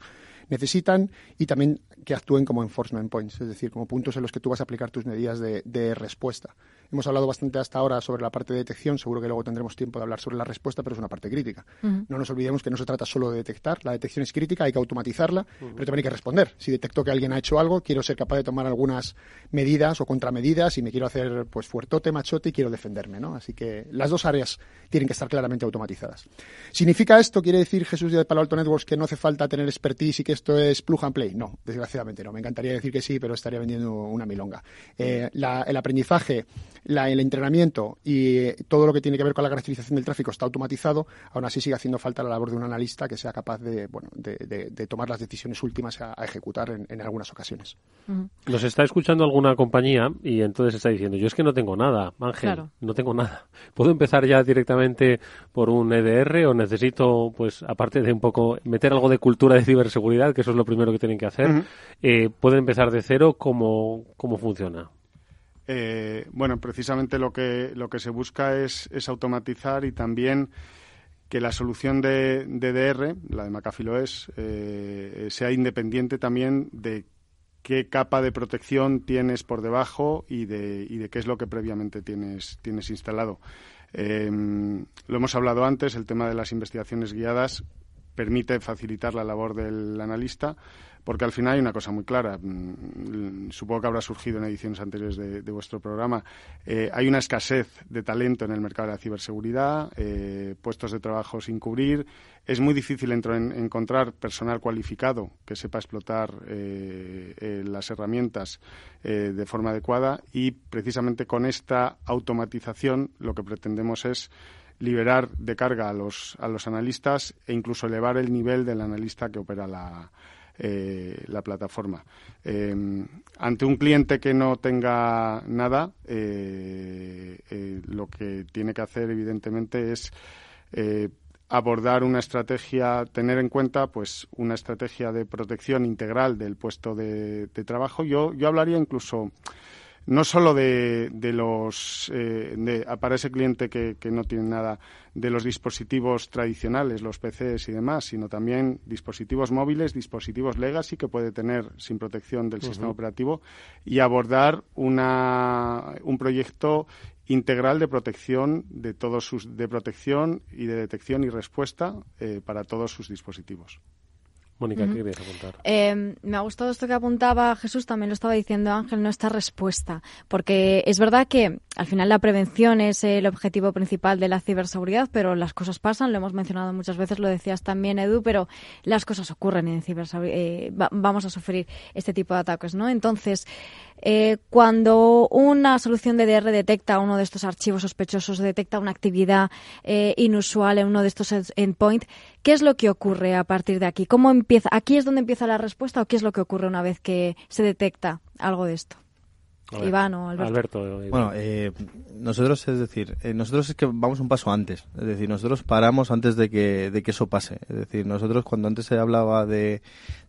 necesitan y también que actúen como enforcement points, es decir, como puntos en los que tú vas a aplicar tus medidas de, respuesta. Hemos hablado bastante hasta ahora sobre la parte de detección, seguro que luego tendremos tiempo de hablar sobre la respuesta, pero es una parte crítica. No nos olvidemos que no se trata solo de detectar, la detección es crítica, hay que automatizarla, pero también hay que responder. Si detecto que alguien ha hecho algo, quiero ser capaz de tomar algunas medidas o contramedidas y me quiero hacer pues fuertote, machote y quiero defenderme, ¿no? Así que las dos áreas tienen que estar claramente automatizadas. ¿Significa esto, quiere decir Jesús de Palo Alto Networks, que no hace falta tener expertise y que esto es plug and play? No, desgraciadamente no. Me encantaría decir que sí, pero estaría vendiendo una milonga. Eh, el aprendizaje, el entrenamiento y todo lo que tiene que ver con la caracterización del tráfico está automatizado, aún así sigue haciendo falta la labor de un analista que sea capaz de, bueno, de, tomar las decisiones últimas a, ejecutar en, algunas ocasiones. Nos está escuchando alguna compañía y entonces está diciendo, yo es que no tengo nada, Ángel, no tengo nada. ¿Puedo empezar ya directamente por un EDR o necesito, pues, aparte de un poco meter algo de cultura de ciberseguridad, que eso es lo primero que tienen que hacer, eh, ¿pueden empezar de cero? ¿Cómo, cómo funciona? Eh, bueno, precisamente lo que, lo que se busca es, es automatizar y también que la solución de, de DR, la de McAfee es, eh, sea independiente también de qué capa de protección tienes por debajo y de, y de qué es lo que previamente tienes, tienes instalado. Em, lo hemos hablado antes, el tema de las investigaciones guiadas permite facilitar la labor del analista, porque al final hay una cosa muy clara. Mm, supongo que habrá surgido en ediciones anteriores de, vuestro programa. Eh, hay una escasez de talento en el mercado de la ciberseguridad, eh, puestos de trabajo sin cubrir. Es muy difícil encontrar personal cualificado que sepa explotar eh, las herramientas de forma adecuada y precisamente con esta automatización lo que pretendemos es liberar de carga a los, a los analistas e incluso elevar el nivel del analista que opera la, eh, la plataforma. Em, ante un cliente que no tenga nada, eh, eh, lo que tiene que hacer, evidentemente, es abordar una estrategia, tener en cuenta pues una estrategia de protección integral del puesto de, de trabajo. Yo, yo hablaría incluso no solo de, de los eh, para ese cliente que, que, no tiene nada de los dispositivos tradicionales, los PCs y demás, sino también dispositivos móviles, dispositivos legacy que puede tener sin protección del sistema operativo y abordar una, un proyecto integral de protección de todos sus de protección y de detección y respuesta eh, para todos sus dispositivos. Mónica, ¿qué querías apuntar? Eh, me ha gustado esto que apuntaba Jesús, también lo estaba diciendo Ángel, no esta respuesta, porque es verdad que al final la prevención es el objetivo principal de la ciberseguridad, pero las cosas pasan, lo hemos mencionado muchas veces, lo decías también Edu, pero las cosas ocurren en ciberseguridad, eh, vamos a sufrir este tipo de ataques, ¿no? Entonces, eh, cuando una solución de DR detecta uno de estos archivos sospechosos, detecta una actividad eh, inusual en uno de estos endpoints, ¿qué es lo que ocurre a partir de aquí? ¿Cómo empieza? ¿Aquí es donde empieza la respuesta o qué es lo que ocurre una vez que se detecta algo de esto? Iván o Alberto. bueno, eh, nosotros, es decir, eh, nosotros es que vamos un paso antes. Es decir, nosotros paramos antes de que, de que eso pase. Es decir, nosotros cuando antes se hablaba de,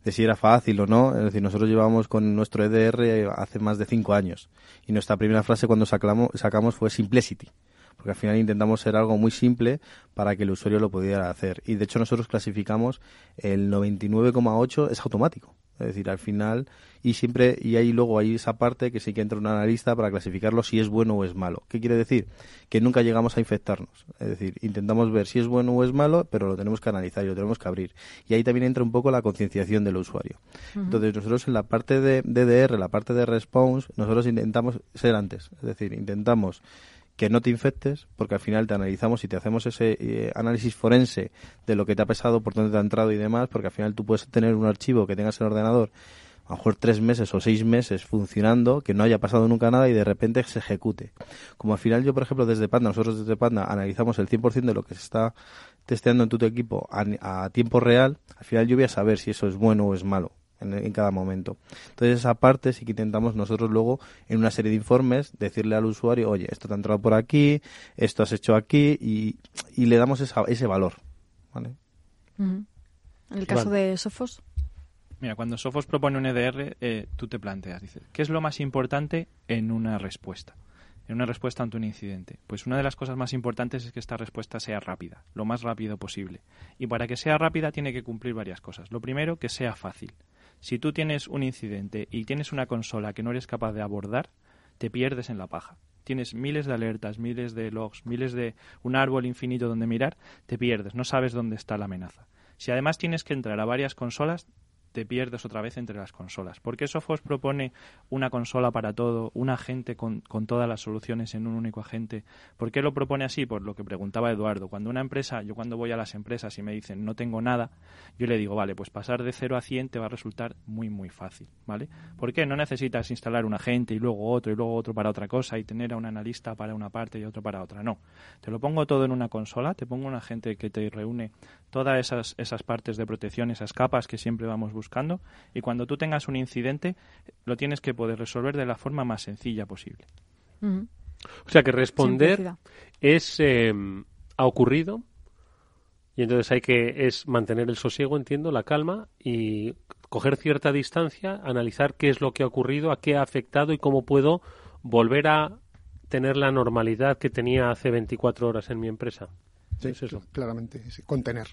de si era fácil o no, es decir, nosotros llevamos con nuestro EDR hace más de cinco años. Y nuestra primera frase cuando sacamos, sacamos fue simplicity porque al final intentamos ser algo muy simple para que el usuario lo pudiera hacer. Y de hecho nosotros clasificamos el 99,8 es automático. Es decir, al final, y siempre, y ahí luego hay esa parte que sí que entra un analista para clasificarlo si es bueno o es malo. ¿Qué quiere decir? Que nunca llegamos a infectarnos. Es decir, intentamos ver si es bueno o es malo, pero lo tenemos que analizar y lo tenemos que abrir. Y ahí también entra un poco la concienciación del usuario. Entonces, nosotros en la parte de DDR, la parte de response, nosotros intentamos ser antes. Es decir, intentamos que no te infectes, porque al final te analizamos y te hacemos ese eh, análisis forense de lo que te ha pesado, por dónde te ha entrado y demás, porque al final tú puedes tener un archivo que tengas en ordenador a lo mejor tres meses o seis meses funcionando, que no haya pasado nunca nada y de repente se ejecute. Como al final yo, por ejemplo, desde Panda, nosotros desde Panda analizamos el 100% de lo que se está testeando en tu equipo a tiempo real, al final yo voy a saber si eso es bueno o es malo en, cada momento. Entonces esa parte sí que intentamos nosotros luego en una serie de informes decirle al usuario, oye, esto te ha entrado por aquí, esto has hecho aquí y, y le damos esa, ese valor. ¿vale? En el caso de Sofos. Mira, cuando Sofos propone un EDR, eh, tú te planteas, dices, ¿qué es lo más importante en una respuesta? En una respuesta ante un incidente. Pues una de las cosas más importantes es que esta respuesta sea rápida, lo más rápido posible. Y para que sea rápida tiene que cumplir varias cosas. Lo primero, que sea fácil. Si tú tienes un incidente y tienes una consola que no eres capaz de abordar, te pierdes en la paja. Tienes miles de alertas, miles de logs, miles de un árbol infinito donde mirar, te pierdes, no sabes dónde está la amenaza. Si además tienes que entrar a varias consolas, te pierdes otra vez entre las consolas. ¿Por qué Sophos propone una consola para todo, un agente con, con, todas las soluciones en un único agente? ¿Por qué lo propone así? Por lo que preguntaba Eduardo. Cuando una empresa, yo cuando voy a las empresas y me dicen no tengo nada, yo le digo, vale, pues pasar de 0 a 100 te va a resultar muy, muy fácil, ¿vale? ¿Por qué? No necesitas instalar un agente y luego otro y luego otro para otra cosa y tener a un analista para una parte y otro para otra. No. Te lo pongo todo en una consola, te pongo un agente que te reúne todas esas, esas partes de protección, esas capas que siempre vamos buscando buscando y cuando tú tengas un incidente lo tienes que poder resolver de la forma más sencilla posible. O sea que responder es eh, ha ocurrido y entonces hay que es mantener el sosiego, entiendo, la calma y coger cierta distancia, analizar qué es lo que ha ocurrido, a qué ha afectado y cómo puedo volver a tener la normalidad que tenía hace 24 horas en mi empresa. Sí, eso? claramente, contener.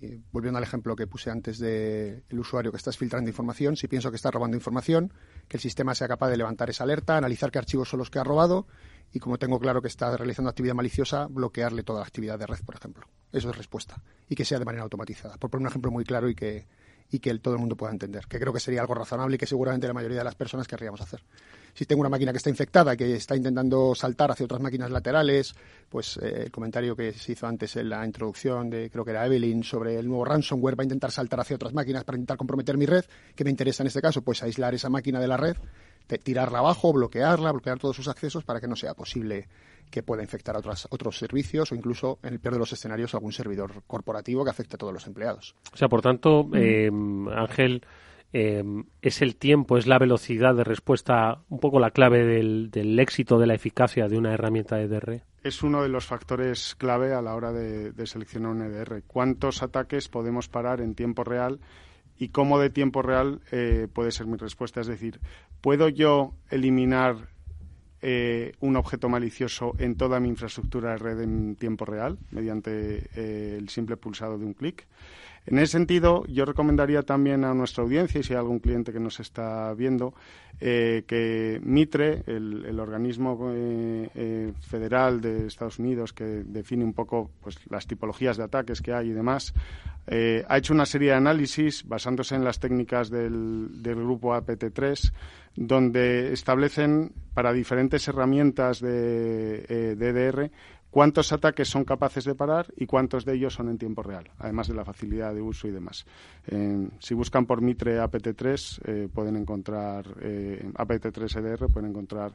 Y volviendo al ejemplo que puse antes del usuario que estás filtrando información, si pienso que está robando información, que el sistema sea capaz de levantar esa alerta, analizar qué archivos son los que ha robado y como tengo claro que está realizando actividad maliciosa, bloquearle toda la actividad de red, por ejemplo. Eso es respuesta. Y que sea de manera automatizada. Por poner un ejemplo muy claro y que, y que todo el mundo pueda entender, que creo que sería algo razonable y que seguramente la mayoría de las personas querríamos hacer. Si tengo una máquina que está infectada, que está intentando saltar hacia otras máquinas laterales, pues eh, el comentario que se hizo antes en la introducción de, creo que era Evelyn, sobre el nuevo ransomware va a intentar saltar hacia otras máquinas para intentar comprometer mi red, ¿qué me interesa en este caso? Pues aislar esa máquina de la red, tirarla abajo, bloquearla, bloquear todos sus accesos para que no sea posible que pueda infectar a otras, otros servicios o incluso, en el peor de los escenarios, algún servidor corporativo que afecte a todos los empleados. O sea, por tanto, eh, Ángel, eh, es el tiempo, es la velocidad de respuesta, un poco la clave del, éxito, de la eficacia de una herramienta EDR. Es uno de los factores clave a la hora de, de seleccionar un EDR. ¿Cuántos ataques podemos parar en tiempo real? y cómo de tiempo real eh, puede ser mi respuesta. Es decir, ¿puedo yo eliminar eh, un objeto malicioso en toda mi infraestructura de red en tiempo real mediante eh, el simple pulsado de un clic? En ese sentido, yo recomendaría también a nuestra audiencia, y si hay algún cliente que nos está viendo, eh, que Mitre, el, organismo eh, eh, federal de Estados Unidos que define un poco pues, las tipologías de ataques que hay y demás, ha hecho una serie de análisis basándose en las técnicas del, del grupo APT3, donde establecen para diferentes herramientas de DDR cuántos ataques son capaces de parar y cuántos de ellos son en tiempo real, además de la facilidad de uso y demás. si buscan por Mitre APT3, eh, pueden encontrar eh, APT3 EDR, pueden encontrar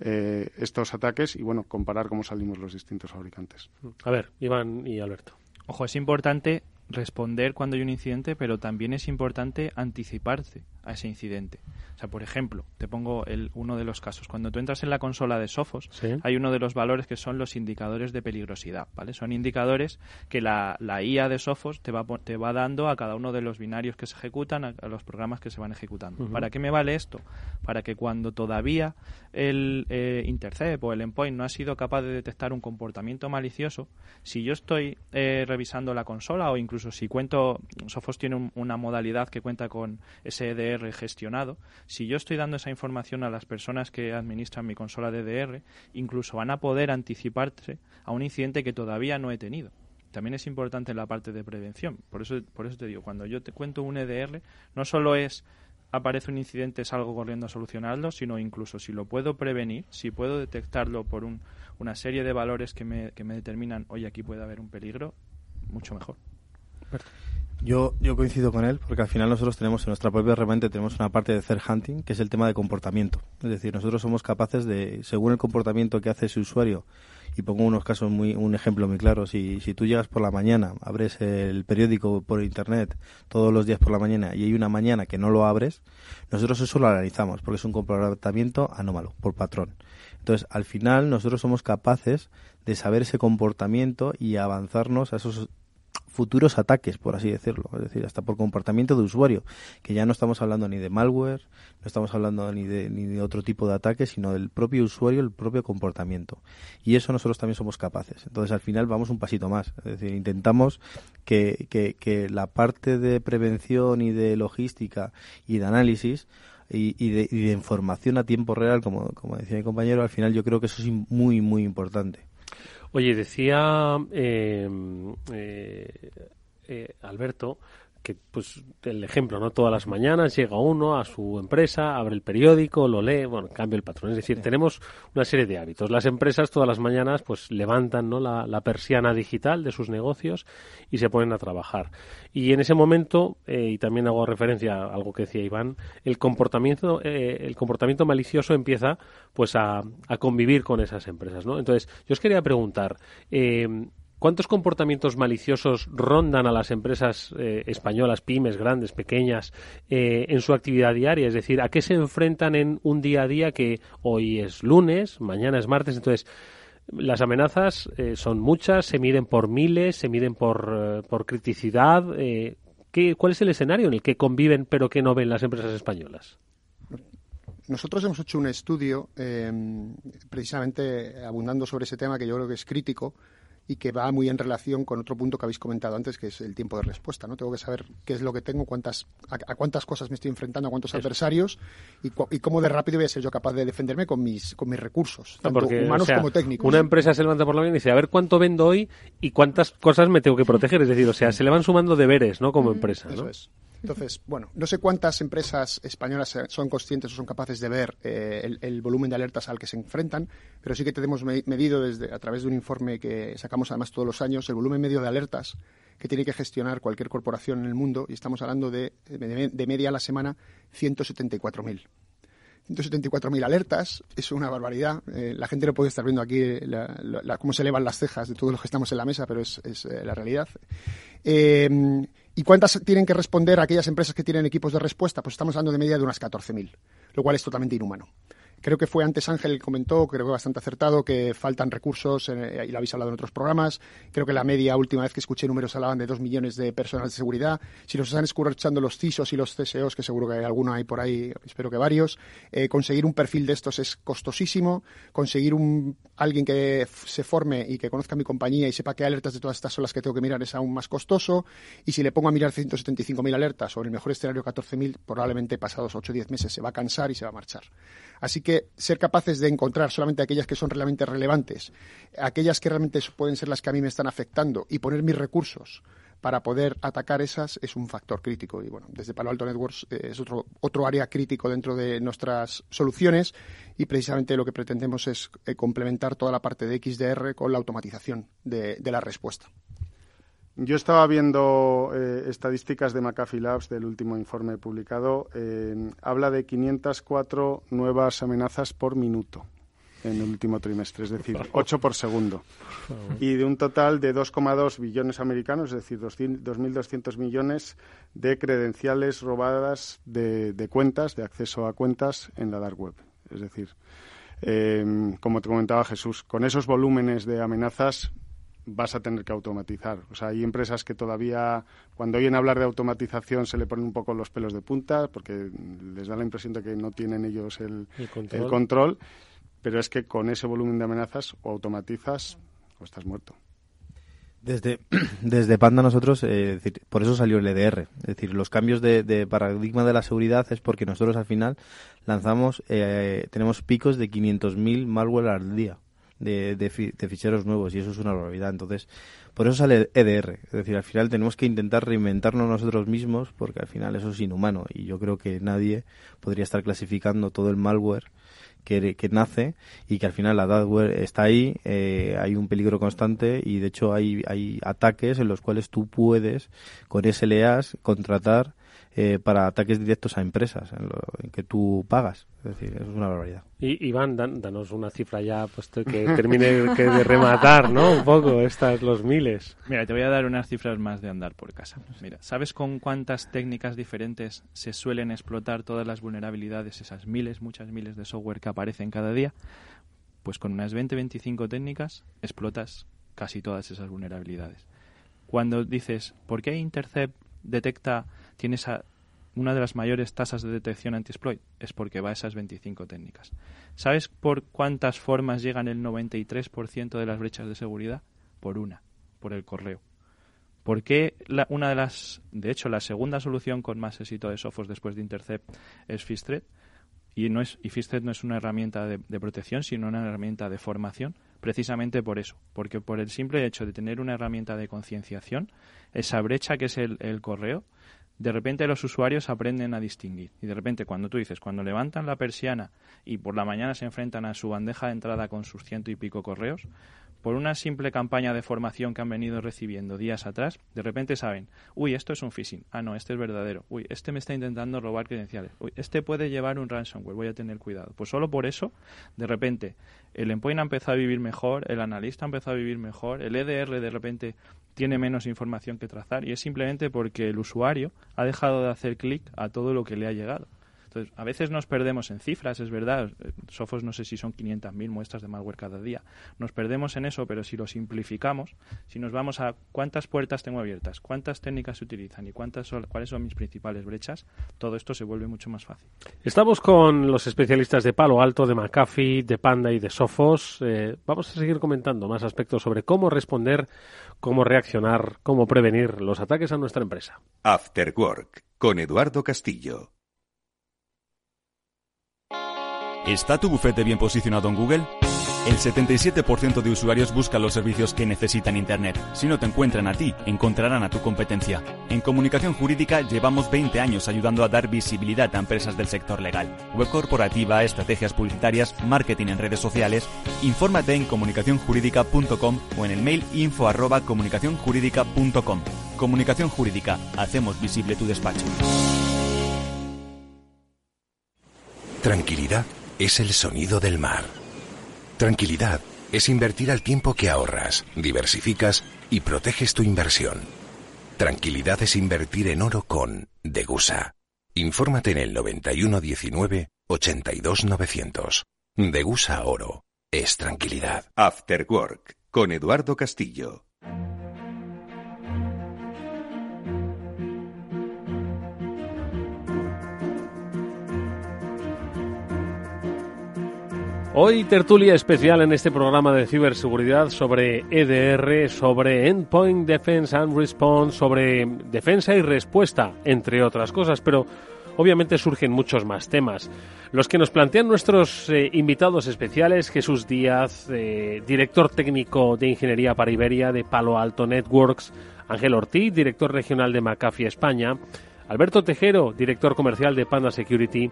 eh, estos ataques y, bueno, comparar cómo salimos los distintos fabricantes. A ver, Iván y Alberto. Ojo, es importante responder cuando hay un incidente, pero también es importante anticiparse a ese incidente. O sea, por ejemplo, te pongo el, uno de los casos. Cuando tú entras en la consola de Sophos, hay uno de los valores que son los indicadores de peligrosidad, ¿vale? Son indicadores que la, la IA de Sophos te va, te va dando a cada uno de los binarios que se ejecutan, a, los programas que se van ejecutando. ¿Para qué me vale esto? Para que cuando todavía el eh, intercept o el endpoint no ha sido capaz de detectar un comportamiento malicioso, si yo estoy eh, revisando la consola o incluso si cuento, Sophos tiene una modalidad que cuenta con SDR gestionado, si yo estoy dando esa información a las personas que administran mi consola DDR, incluso van a poder anticiparse a un incidente que todavía no he tenido. También es importante la parte de prevención. Por eso, por eso te digo, cuando yo te cuento un EDR, no solo es aparece un incidente, salgo corriendo a solucionarlo, sino incluso si lo puedo prevenir, si puedo detectarlo por un, una serie de valores que me, que me determinan, oye, aquí puede haber un peligro, mucho mejor. Yo, yo coincido con él, porque al final nosotros tenemos en nuestra propia herramienta tenemos una parte de threat hunting, que es el tema de comportamiento. Es decir, nosotros somos capaces de, según el comportamiento que hace ese usuario, y pongo unos casos muy, un ejemplo muy claro, si, si tú llegas por la mañana, abres el periódico por internet todos los días por la mañana y hay una mañana que no lo abres, nosotros eso lo analizamos, porque es un comportamiento anómalo, por patrón. Entonces, al final, nosotros somos capaces de saber ese comportamiento y avanzarnos a esos futuros ataques, por así decirlo, es decir, hasta por comportamiento de usuario, que ya no estamos hablando ni de malware, no estamos hablando ni de, ni de otro tipo de ataques, sino del propio usuario, el propio comportamiento. Y eso nosotros también somos capaces. Entonces, al final vamos un pasito más, es decir, intentamos que, que, que la parte de prevención y de logística y de análisis y, y, de, y de información a tiempo real, como, como decía mi compañero, al final yo creo que eso es muy, muy importante. Oye, decía eh, eh, eh, Alberto que pues el ejemplo, ¿no? Todas las mañanas llega uno a su empresa, abre el periódico, lo lee, bueno, cambia el patrón. Es decir, tenemos una serie de hábitos. Las empresas todas las mañanas pues levantan ¿no? la, persiana digital de sus negocios y se ponen a trabajar. Y en ese momento, eh, y también hago referencia a algo que decía Iván, el comportamiento, eh, el comportamiento malicioso empieza pues a, a, convivir con esas empresas, ¿no? Entonces, yo os quería preguntar, eh, ¿Cuántos comportamientos maliciosos rondan a las empresas eh, españolas, pymes, grandes, pequeñas, eh, en su actividad diaria? Es decir, ¿a qué se enfrentan en un día a día que hoy es lunes, mañana es martes? Entonces, las amenazas eh, son muchas, se miden por miles, se miden por, por criticidad. ¿qué, ¿Cuál es el escenario en el que conviven pero que no ven las empresas españolas? Nosotros hemos hecho un estudio precisamente abundando sobre ese tema que yo creo que es crítico y que va muy en relación con otro punto que habéis comentado antes, que es el tiempo de respuesta. ¿no? Tengo que saber qué es lo que tengo, cuántas, a, cuántas cosas me estoy enfrentando, a cuántos adversarios y, y, cómo de rápido voy a ser yo capaz de defenderme con mis, con mis recursos, tanto humanos como técnicos. Una empresa se levanta por la mañana y dice, a ver cuánto vendo hoy y cuántas cosas me tengo que proteger. Es decir, o sea, se le van sumando deberes ¿no? como empresa. Eso es. Entonces, bueno, no sé cuántas empresas españolas son conscientes o son capaces de ver eh, el, volumen de alertas al que se enfrentan, pero sí que tenemos medido desde a través de un informe que sacamos además todos los años el volumen medio de alertas que tiene que gestionar cualquier corporación en el mundo y estamos hablando de, de, media a la semana 174.000. 174.000 alertas, es una barbaridad. Eh, la gente no puede estar viendo aquí cómo se elevan las cejas de todos los que estamos en la mesa, pero es, eh, la realidad. ¿Y cuántas tienen que responder aquellas empresas que tienen equipos de respuesta? Pues estamos hablando de media de unas 14.000, lo cual es totalmente inhumano. Creo que fue antes Ángel comentó, creo que bastante acertado, que faltan recursos, eh, y lo habéis hablado en otros programas. Creo que la media última vez que escuché números hablaban de dos millones de personas de seguridad. Si nos están escuchando los CISOs y los CSOs, que seguro que hay alguno ahí por ahí, espero que varios, eh, conseguir un perfil de estos es costosísimo. Conseguir un, alguien que se forme y que conozca mi compañía y sepa qué alertas de todas estas son las que tengo que mirar es aún más costoso. Y si le pongo a mirar 175.000 alertas en el mejor escenario 14.000, probablemente pasados 8 o 10 meses se va a cansar y se va a marchar. Así que ser capaces de encontrar solamente aquellas que son realmente relevantes, aquellas que realmente pueden ser las que a mí me están afectando y poner mis recursos para poder atacar esas es un factor crítico. Y bueno, desde Palo Alto Networks eh, es otro, otro área crítico dentro de nuestras soluciones y precisamente lo que pretendemos es eh, complementar toda la parte de XDR con la automatización de la respuesta. Yo estaba viendo eh, estadísticas de McAfee Labs del último informe publicado. habla de 504 nuevas amenazas por minuto en el último trimestre, es decir, 8 por segundo. Y de un total de 2,2 billones americanos, es decir, 2.200 millones de credenciales robadas de, cuentas, de acceso a cuentas en la dark web. Es decir, eh, como te comentaba Jesús, con esos volúmenes de amenazas vas a tener que automatizar. O sea, hay empresas que todavía, cuando oyen hablar de automatización, se le ponen un poco los pelos de punta porque les da la impresión de que no tienen ellos el, control. pero es que con ese volumen de amenazas o automatizas o estás muerto. Desde, [CLEARS THROAT] desde Panda nosotros, eh, por eso salió el EDR. Es decir, los cambios de, paradigma de la seguridad es porque nosotros al final lanzamos, eh, tenemos picos de 500.000 malware al día de, de, ficheros nuevos y eso es una barbaridad. Entonces, por eso sale EDR. Es decir, al final tenemos que intentar reinventarnos nosotros mismos porque al final eso es inhumano y yo creo que nadie podría estar clasificando todo el malware que, que nace y que al final la adware está ahí, eh, hay un peligro constante y de hecho hay, hay ataques en los cuales tú puedes con SLAs contratar eh, para ataques directos a empresas en, lo, en, que tú pagas. Es decir, es una barbaridad. Y Iván, danos una cifra ya pues, que termine de rematar, ¿no? Un poco estas los miles. Mira, te voy a dar unas cifras más de andar por casa. Mira, ¿sabes con cuántas técnicas diferentes se suelen explotar todas las vulnerabilidades, esas miles, muchas miles de software que aparecen cada día? Pues con unas 20-25 técnicas explotas casi todas esas vulnerabilidades. Cuando dices, ¿por qué Intercept detecta tienes una de las mayores tasas de detección anti-exploit es porque va a esas 25 técnicas. ¿Sabes por cuántas formas llegan el 93% de las brechas de seguridad? Por una, por el correo. ¿Por qué una de las, de hecho, la segunda solución con más éxito de Sophos después de Intercept es Fistred? Y, no y no es una herramienta de, protección, sino una herramienta de formación, precisamente por eso, porque por el simple hecho de tener una herramienta de concienciación, esa brecha que es el correo, de repente los usuarios aprenden a distinguir. Y de repente cuando tú dices, cuando levantan la persiana y por la mañana se enfrentan a su bandeja de entrada con sus ciento y pico correos, por una simple campaña de formación que han venido recibiendo días atrás, de repente saben, uy, esto es un phishing, ah, no, este es verdadero, uy, este me está intentando robar credenciales, uy, este puede llevar un ransomware, voy a tener cuidado. Pues solo por eso, de repente, el endpoint ha empezado a vivir mejor, el analista ha empezado a vivir mejor, el EDR de repente tiene menos información que trazar y es simplemente porque el usuario ha dejado de hacer clic a todo lo que le ha llegado. Entonces, a veces nos perdemos en cifras, es verdad. Sofos no sé si son 500.000 muestras de malware cada día. Nos perdemos en eso, pero si lo simplificamos, si nos vamos a cuántas puertas tengo abiertas, cuántas técnicas se utilizan y cuántas son, cuáles son mis principales brechas, todo esto se vuelve mucho más fácil. Estamos con los especialistas de Palo Alto, de McAfee, de Panda y de Sofos. Eh, vamos a seguir comentando más aspectos sobre cómo responder, cómo reaccionar, cómo prevenir los ataques a nuestra empresa. After Work con Eduardo Castillo. ¿Está tu bufete bien posicionado en Google? El 77% de usuarios buscan los servicios que necesitan Internet. Si no te encuentran a ti, encontrarán a tu competencia. En comunicación jurídica llevamos 20 años ayudando a dar visibilidad a empresas del sector legal. Web corporativa, estrategias publicitarias, marketing en redes sociales. Infórmate en comunicacionjurídica.com o en el mail info comunicacionjurídica.com. Comunicación Jurídica. Hacemos visible tu despacho. Tranquilidad es el sonido del mar. Tranquilidad es invertir al tiempo que ahorras, diversificas y proteges tu inversión. Tranquilidad es invertir en oro con Degusa. Infórmate en el 9119 82900. Degusa Oro. Es tranquilidad. After Work con Eduardo Castillo. Hoy tertulia especial en este programa de ciberseguridad sobre EDR, sobre Endpoint Defense and Response, sobre defensa y respuesta, entre otras cosas, pero obviamente surgen muchos más temas. Los que nos plantean nuestros eh, invitados especiales, Jesús Díaz, eh, director técnico de Ingeniería para Iberia de Palo Alto Networks, Ángel Ortiz, director regional de McAfee España, Alberto Tejero, director comercial de Panda Security,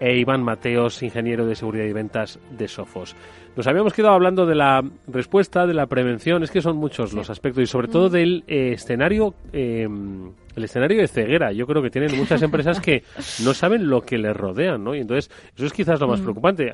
e Iván Mateos, ingeniero de seguridad y ventas de Sofos. Nos habíamos quedado hablando de la respuesta, de la prevención, es que son muchos los aspectos y sobre todo del eh, escenario, eh, el escenario de ceguera. Yo creo que tienen muchas empresas que no saben lo que les rodean, ¿no? Y entonces eso es quizás lo más preocupante.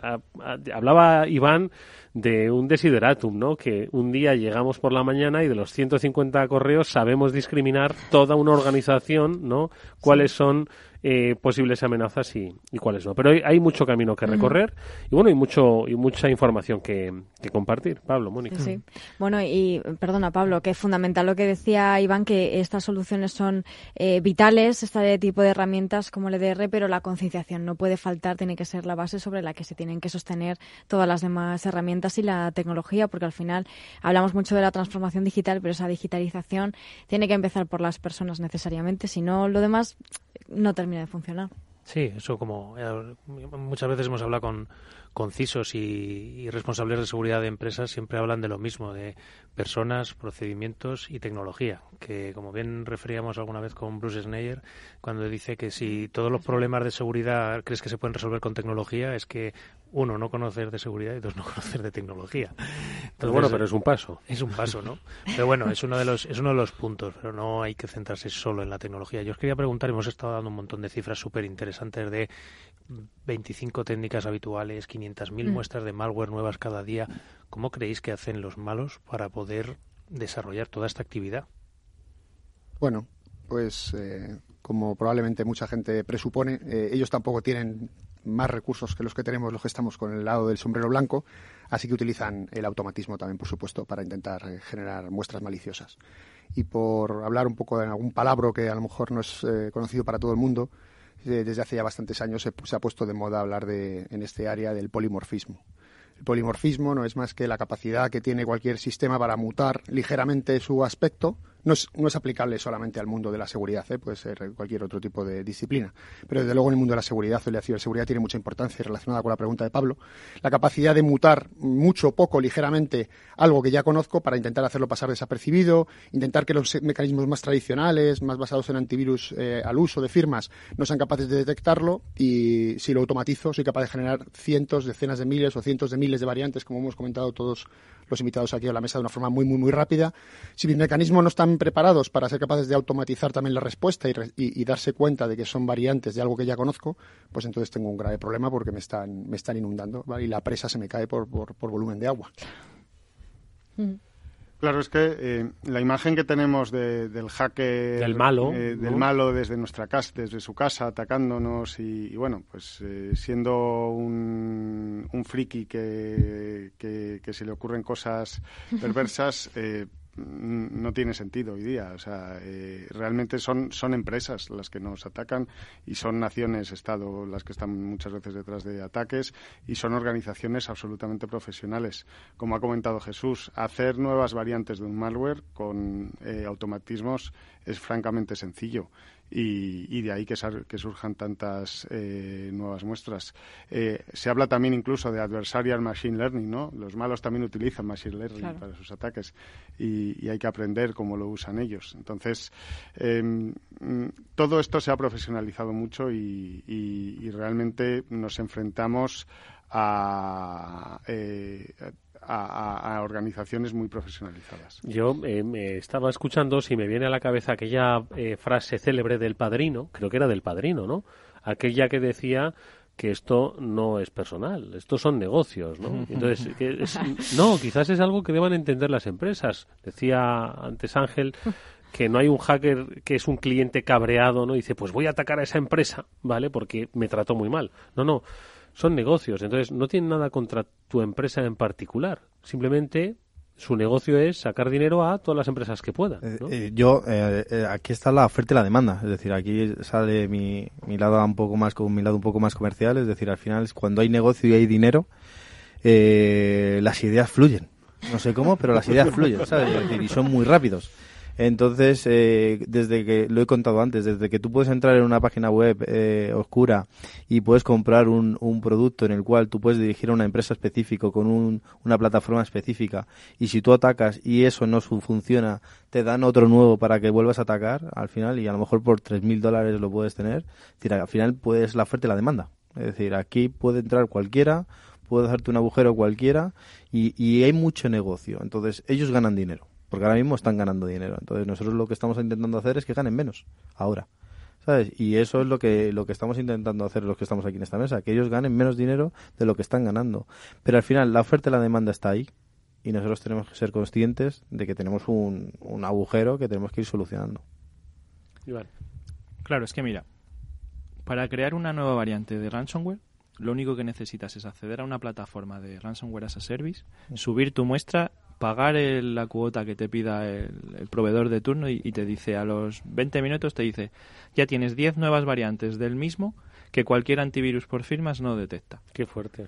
Hablaba Iván de un desideratum, ¿no? Que un día llegamos por la mañana y de los 150 correos sabemos discriminar toda una organización, ¿no? Cuáles son eh, posibles amenazas y, cuáles no. Pero hay, mucho camino que recorrer y bueno, y mucho y mucha información que, compartir. Pablo, Mónica. Sí. Bueno, y perdona, Pablo, que es fundamental lo que decía Iván, que estas soluciones son eh, vitales, este tipo de herramientas como el EDR, pero la concienciación no puede faltar, tiene que ser la base sobre la que se tienen que sostener todas las demás herramientas y la tecnología, porque al final hablamos mucho de la transformación digital, pero esa digitalización tiene que empezar por las personas necesariamente, si no lo demás no termina de funcionar. Sí, eso como eh, muchas veces hemos hablado con, con CISOs y, responsables de seguridad de empresas, siempre hablan de lo mismo, de personas, procedimientos y tecnología, que como bien referíamos alguna vez con Bruce Sneyer, cuando dice que si todos los problemas de seguridad crees que se pueden resolver con tecnología, es que uno, no conocer de seguridad y dos, no [LAUGHS] conocer de tecnología. pero bueno, pero es un paso. Es un paso, ¿no? Pero bueno, es uno de los es uno de los puntos, pero no hay que centrarse solo en la tecnología. Yo os quería preguntar, hemos estado dando un montón de cifras súper interesantes de 25 técnicas habituales, 500.000 mm. muestras de malware nuevas cada día. ¿Cómo creéis que hacen los malos para poder desarrollar toda esta actividad? Bueno, pues eh, como probablemente mucha gente presupone, eh, ellos tampoco tienen más recursos que los que tenemos los que estamos con el lado del sombrero blanco, así que utilizan el automatismo también, por supuesto, para intentar eh, generar muestras maliciosas. Y por hablar un poco de algún palabra que a lo mejor no es conocido para todo el mundo, desde hace ya bastantes años se, se, ha puesto de moda hablar de, en este área del polimorfismo. El polimorfismo no es más que la capacidad que tiene cualquier sistema para mutar ligeramente su aspecto, no es, no es aplicable solamente al mundo de la seguridad, ¿eh? puede ser cualquier otro tipo de disciplina. Pero desde luego en el mundo de la seguridad o la ciberseguridad tiene mucha importancia relacionada con la pregunta de Pablo. La capacidad de mutar mucho, poco, ligeramente algo que ya conozco para intentar hacerlo pasar desapercibido, intentar que los mecanismos más tradicionales, más basados en antivirus eh, al uso de firmas, no sean capaces de detectarlo y si lo automatizo soy capaz de generar cientos, decenas de miles o cientos de miles de variantes, como hemos comentado todos los invitados aquí a la mesa de una forma muy, muy, muy rápida. Si mis mecanismos no están preparados para ser capaces de automatizar también la respuesta y, darse cuenta de que son variantes de algo que ya conozco, pues entonces tengo un grave problema porque me están, me están inundando y la presa se me cae por, por, volumen de agua. Mm. Claro, es que eh, la imagen que tenemos del hacker... Del malo. Eh, del malo desde nuestra casa, desde su casa, atacándonos y, bueno, pues eh, siendo un, un friki que, que, que, se le ocurren cosas perversas, [LAUGHS] no tiene sentido hoy día. O sea, eh, realmente son, son empresas las que nos atacan y son naciones, Estado, las que están muchas veces detrás de ataques y son organizaciones absolutamente profesionales. Como ha comentado Jesús, hacer nuevas variantes de un malware con eh, automatismos es francamente sencillo y, de ahí que, que surjan tantas eh, nuevas muestras. Eh, se habla también incluso de adversarial machine learning, ¿no? Los malos también utilizan machine learning para sus ataques y, hay que aprender cómo lo usan ellos. Entonces, em, todo esto se ha profesionalizado mucho y, realmente nos enfrentamos a, eh, a, organizaciones muy profesionalizadas. Yo eh, me estaba escuchando, si me viene a la cabeza aquella eh, frase célebre del padrino, creo que era del padrino, ¿no? Aquella que decía que esto no es personal, estos son negocios, ¿no? Entonces, no, quizás es algo que deban entender las empresas. Decía antes Ángel que no hay un hacker que es un cliente cabreado, ¿no? dice, pues voy a atacar a esa empresa, ¿vale? Porque me trató muy mal. No, no, son negocios, entonces no tienen nada contra tu empresa en particular. Simplemente su negocio es sacar dinero a todas las empresas que puedan. Eh, eh, yo, eh, aquí está la oferta y la demanda. Es decir, aquí sale mi, mi lado un poco más con mi lado un poco más comercial. Es decir, al final, cuando hay negocio y hay dinero, las ideas fluyen. No sé cómo, pero las ideas fluyen, ¿sabes? y son muy rápidos. Entonces, eh, desde que lo he contado antes, desde que tú puedes entrar en una página web eh, oscura y puedes comprar un, un, producto en el cual tú puedes dirigir a una empresa específica con un, una plataforma específica y si tú atacas y eso no funciona, te dan otro nuevo para que vuelvas a atacar al final y a lo mejor por 3.000 dólares lo puedes tener. Al final puedes la oferta y la demanda. Es decir, aquí puede entrar cualquiera, puede hacerte un agujero cualquiera y hay mucho negocio. Entonces, ellos ganan dinero porque ahora mismo están ganando dinero. Entonces nosotros lo que estamos intentando hacer es que ganen menos ahora. ¿Sabes? Y eso es lo que, lo que estamos intentando hacer los que estamos aquí en esta mesa, que ellos ganen menos dinero de lo que están ganando. Pero al final la oferta y la demanda está ahí y nosotros tenemos que ser conscientes de que tenemos un, un agujero que tenemos que ir solucionando. Claro, es que mira, para crear una nueva variante de ransomware, lo único que necesitas es acceder a una plataforma de ransomware as a service, subir tu muestra pagar la cuota que te pida el, proveedor de turno y, y, te dice a los 20 minutos te dice ya tienes 10 nuevas variantes del mismo que cualquier antivirus por firmas no detecta. Qué fuerte.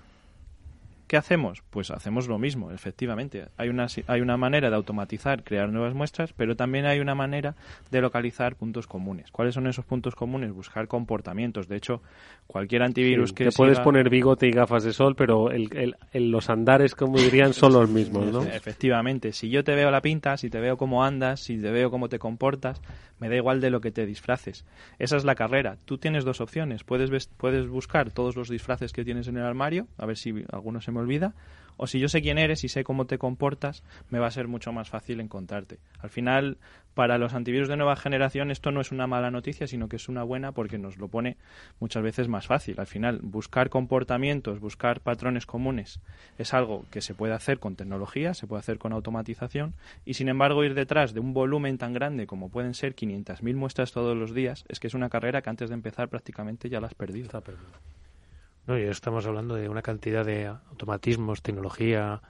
¿Qué hacemos? Pues hacemos lo mismo, efectivamente. Hay una, hay una manera de automatizar, crear nuevas muestras, pero también hay una manera de localizar puntos comunes. ¿Cuáles son esos puntos comunes? Buscar comportamientos. De hecho, cualquier antivirus que... Te puedes poner bigote y gafas de sol, pero el, los andares, como dirían, son los mismos, ¿no? Efectivamente. Si yo te veo la pinta, si te veo cómo andas, si te veo cómo te comportas, me da igual de lo que te disfraces. Esa es la carrera. Tú tienes dos opciones. Puedes, puedes buscar todos los disfraces que tienes en el armario, a ver si alguno se me olvida, o si yo sé quién eres y sé cómo te comportas, me va a ser mucho más fácil encontrarte. Al final, para los antivirus de nueva generación esto no es una mala noticia, sino que es una buena porque nos lo pone muchas veces más fácil. Al final, buscar comportamientos, buscar patrones comunes es algo que se puede hacer con tecnología, se puede hacer con automatización y sin embargo ir detrás de un volumen tan grande como pueden ser 500.000 muestras todos los días es que es una carrera que antes de empezar prácticamente ya la has perdido. No, y estamos hablando de una cantidad de automatismos, tecnología,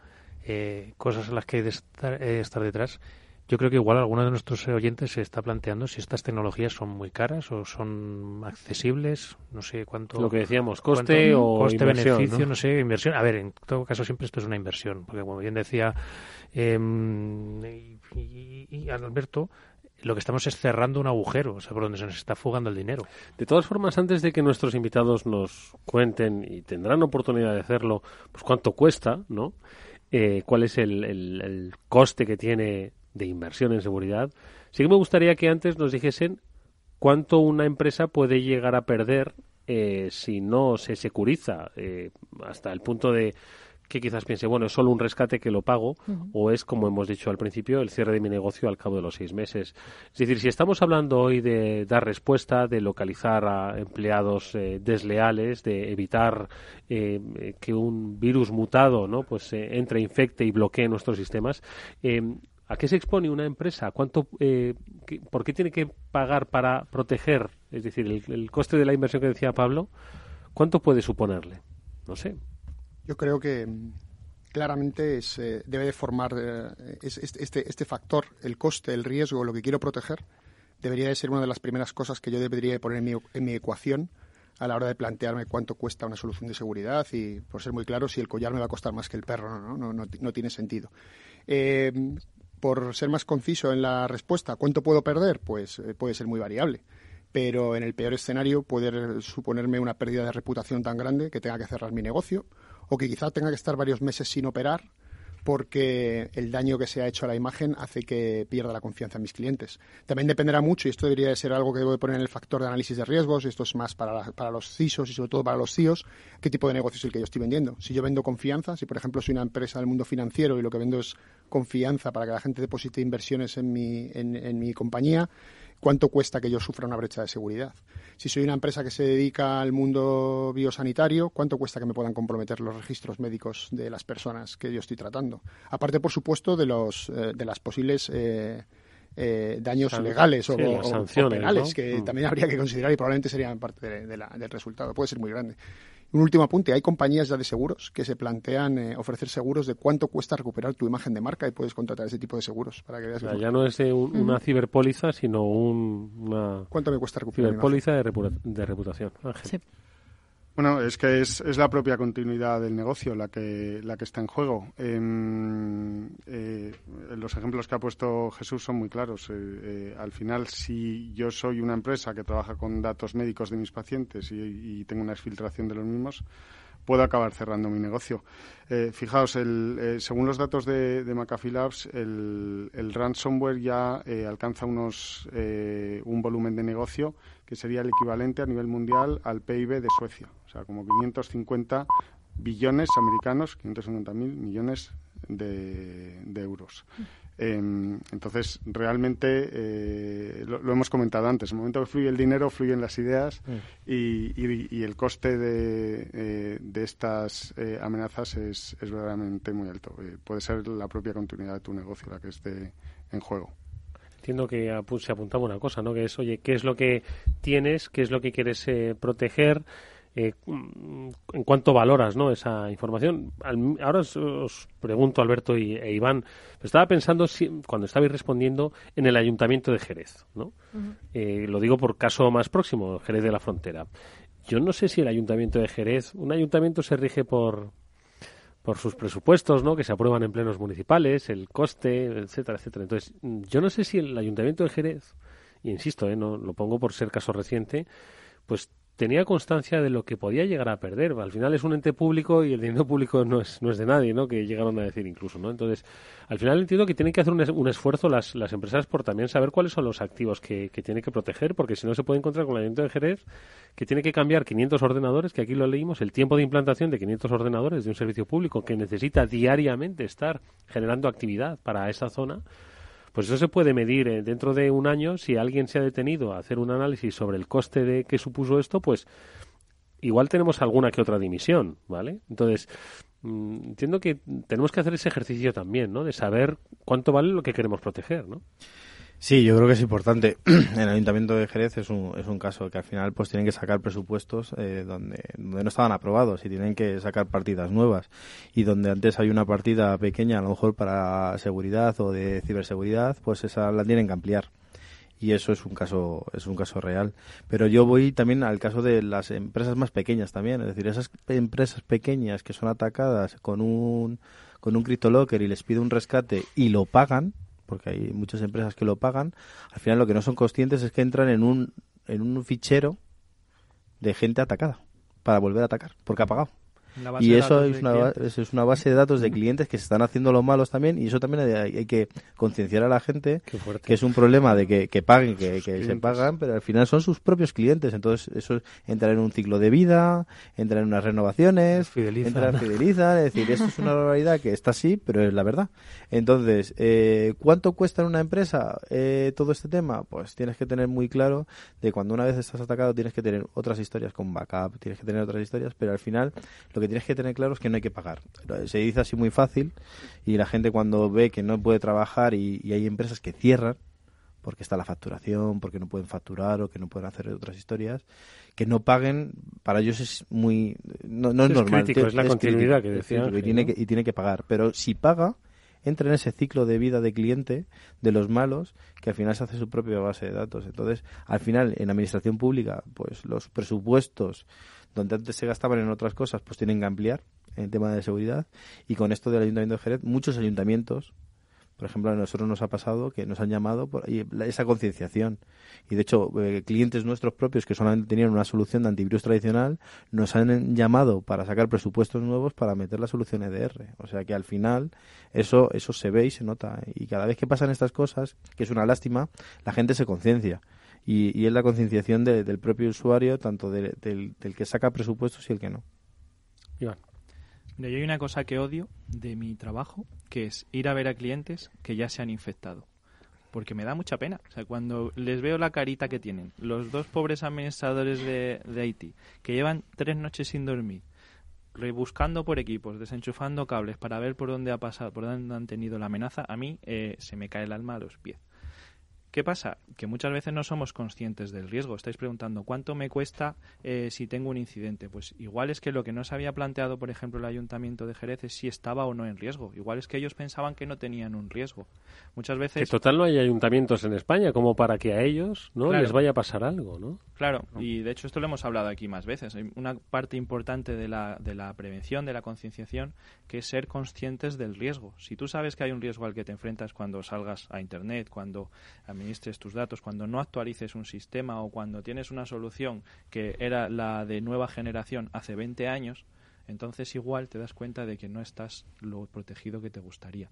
eh, cosas en las que hay de estar, eh, estar, detrás. Yo creo que igual alguno de nuestros oyentes se está planteando si estas tecnologías son muy caras o son accesibles, no sé cuánto. Lo que decíamos, coste o coste beneficio, ¿no? sé, inversión. A ver, en todo caso siempre esto es una inversión, porque como bien decía eh, y, y Alberto, lo que estamos es cerrando un agujero, o sea, por donde se nos está fugando el dinero. De todas formas, antes de que nuestros invitados nos cuenten, y tendrán oportunidad de hacerlo, pues cuánto cuesta, ¿no? Eh, cuál es el, el, coste que tiene de inversión en seguridad, sí que me gustaría que antes nos dijesen cuánto una empresa puede llegar a perder eh, si no se securiza eh, hasta el punto de que quizás piense, bueno, es solo un rescate que lo pago, o es, como hemos dicho al principio, el cierre de mi negocio al cabo de los seis meses. Es decir, si estamos hablando hoy de dar respuesta, de localizar a empleados eh, desleales, de evitar eh, que un virus mutado ¿no? pues eh, entre, infecte y bloquee nuestros sistemas, ¿A qué se expone una empresa? ¿Cuánto, ¿Por qué tiene que pagar para proteger? Es decir, el, el, coste de la inversión que decía Pablo, ¿cuánto puede suponerle? No sé. Yo creo que mm, claramente es, eh, debe de formar eh, este, este factor, el coste, el riesgo, lo que quiero proteger, debería de ser una de las primeras cosas que yo debería poner en mi, en mi ecuación a la hora de plantearme cuánto cuesta una solución de seguridad y, por ser muy claro, si el collar me va a costar más que el perro, no, no, no, no tiene sentido. Eh, por ser más conciso en la respuesta, ¿cuánto puedo perder? Pues puede ser muy variable pero en el peor escenario puede suponerme una pérdida de reputación tan grande que tenga que cerrar mi negocio o que quizá tenga que estar varios meses sin operar porque el daño que se ha hecho a la imagen hace que pierda la confianza en mis clientes. También dependerá mucho, y esto debería de ser algo que debo de poner en el factor de análisis de riesgos, y esto es más para, para los CISOs y sobre todo para los CIOs, qué tipo de negocio es el que yo estoy vendiendo. Si yo vendo confianza, si por ejemplo soy una empresa del mundo financiero y lo que vendo es confianza para que la gente deposite inversiones en mi, en, en mi compañía, ¿cuánto cuesta que yo sufra una brecha de seguridad? Si soy una empresa que se dedica al mundo biosanitario, ¿cuánto cuesta que me puedan comprometer los registros médicos de las personas que yo estoy tratando? Aparte, por supuesto, de, los, eh, de las posibles... Eh, eh, daños legales o, penales que mm. también habría que considerar y probablemente serían parte del resultado. Puede ser muy grande. Un último apunte, hay compañías ya de seguros que se plantean eh, ofrecer seguros de cuánto cuesta recuperar tu imagen de marca y puedes contratar ese tipo de seguros para que veas. ya no es una ciberpóliza, sino un, una ¿Cuánto me cuesta recuperar ciberpóliza de, de reputación. Sí. Bueno, es que es, es, la propia continuidad del negocio la que, la que está en juego. Em, eh, los ejemplos que ha puesto Jesús son muy claros. Eh, eh, al final, si yo soy una empresa que trabaja con datos médicos de mis pacientes y, tengo una exfiltración de los mismos, puedo acabar cerrando mi negocio. fijaos, el, según los datos de, de McAfee Labs, el, el ransomware ya alcanza unos, un volumen de negocio que sería el equivalente a nivel mundial al PIB de Suecia, o sea, como 550 billones americanos, 550 mil millones de, euros. Em, entonces, realmente, eh, lo, hemos comentado antes, en el momento que fluye el dinero, fluyen las ideas mm. y, el coste de, eh, de estas eh, amenazas es, es, verdaderamente muy alto. puede ser la propia continuidad de tu negocio la que esté en juego entiendo que se apuntaba una cosa, ¿no? Que es, oye, ¿qué es lo que tienes? ¿Qué es lo que quieres eh, proteger? Eh, ¿En cuánto valoras ¿no? esa información? ahora os, pregunto, Alberto y, e Iván, estaba pensando cuando estabais respondiendo en el Ayuntamiento de Jerez. ¿no? Eh, lo digo por caso más próximo, Jerez de la Frontera. Yo no sé si el Ayuntamiento de Jerez, un ayuntamiento se rige por, por sus presupuestos, ¿no? Que se aprueban en plenos municipales, el coste, etcétera, etcétera. Entonces, yo no sé si el Ayuntamiento de Jerez, y insisto, ¿eh? no lo pongo por ser caso reciente, pues tenía constancia de lo que podía llegar a perder. Al final es un ente público y el dinero público no es, no es de nadie, ¿no? Que llegaron a decir incluso, ¿no? Entonces, al final entiendo que tienen que hacer un, un esfuerzo las, las, empresas por también saber cuáles son los activos que, que tienen que proteger, porque si no se puede encontrar con el Ayuntamiento de Jerez que tiene que cambiar 500 ordenadores, que aquí lo leímos, el tiempo de implantación de 500 ordenadores de un servicio público que necesita diariamente estar generando actividad para esa zona pues eso se puede medir eh, dentro de un año. Si alguien se ha detenido a hacer un análisis sobre el coste de que supuso esto, pues igual tenemos alguna que otra dimisión, ¿vale? Entonces, mm, entiendo que tenemos que hacer ese ejercicio también, ¿no? De saber cuánto vale lo que queremos proteger, ¿no? Sí, yo creo que es importante. [CLEARS THROAT] el Ayuntamiento de Jerez es un, es un caso que al final pues tienen que sacar presupuestos eh, donde, donde no estaban aprobados y tienen que sacar partidas nuevas. Y donde antes hay una partida pequeña, a lo mejor para seguridad o de ciberseguridad, pues esa la tienen que ampliar y eso es un caso es un caso real pero yo voy también al caso de las empresas más pequeñas también es decir esas empresas pequeñas que son atacadas con un con un CryptoLocker y les pide un rescate y lo pagan porque hay muchas empresas que lo pagan, al final lo que no son conscientes es que entran en un, en un fichero de gente atacada para volver a atacar, porque ha pagado. Y eso es una, es una, base de datos de clientes que se están haciendo los malos también y eso también hay, que concienciar a la gente que es un problema de que, que paguen, que, se pagan, pero al final son sus propios clientes. Entonces eso entra en un ciclo de vida, entra en unas renovaciones, entra fidelizan. Es decir, eso es una barbaridad que está así, pero es la verdad. Entonces, eh, ¿cuánto cuesta en una empresa eh, todo este tema? Pues tienes que tener muy claro de cuando una vez estás atacado tienes que tener otras historias con backup, tienes que tener otras historias, pero al final lo que tienes que tener claro es que no hay que pagar. Se dice así muy fácil y la gente cuando ve que no puede trabajar y, hay empresas que cierran porque está la facturación, porque no pueden facturar o que no pueden hacer otras historias, que no paguen, para ellos es muy... No, es, normal. es la continuidad que decía. Y tiene que, y tiene que pagar. Pero si paga, entra en ese ciclo de vida de cliente de los malos que al final se hace su propia base de datos. Entonces, al final, en administración pública, pues los presupuestos donde antes se gastaban en otras cosas, pues tienen que ampliar en tema de seguridad. Y con esto del Ayuntamiento de Jerez, muchos ayuntamientos, por ejemplo, a nosotros nos ha pasado que nos han llamado por esa concienciación. Y de hecho, eh, clientes nuestros propios que solamente tenían una solución de antivirus tradicional, nos han llamado para sacar presupuestos nuevos para meter la solución EDR. O sea que al final eso, eso se ve y se nota. Y cada vez que pasan estas cosas, que es una lástima, la gente se conciencia y, y es la concienciación del propio usuario, tanto del, del, que saca presupuestos y el que no. Iván. yo hay una cosa que odio de mi trabajo, que es ir a ver a clientes que ya se han infectado. porque me da mucha pena. O sea, cuando les veo la carita que tienen, los dos pobres administradores de, de Haití, que llevan tres noches sin dormir, rebuscando por equipos, desenchufando cables para ver por dónde ha pasado, por dónde han tenido la amenaza, a mí eh, se me cae el alma a los pies. ¿Qué pasa? Que muchas veces no somos conscientes del riesgo. Estáis preguntando, ¿cuánto me cuesta eh, si tengo un incidente? Pues igual es que lo que no se había planteado, por ejemplo, el Ayuntamiento de Jerez es si estaba o no en riesgo. Igual es que ellos pensaban que no tenían un riesgo. Muchas veces... Que total no hay ayuntamientos en España como para que a ellos no les vaya a pasar algo, ¿no? Claro, y de hecho esto lo hemos hablado aquí más veces. Una parte importante de la, de la prevención, de la concienciación, que es ser conscientes del riesgo. Si tú sabes que hay un riesgo al que te enfrentas cuando salgas a Internet, cuando tus datos, cuando no actualices un sistema o cuando tienes una solución que era la de nueva generación hace 20 años, entonces igual te das cuenta de que no estás lo protegido que te gustaría.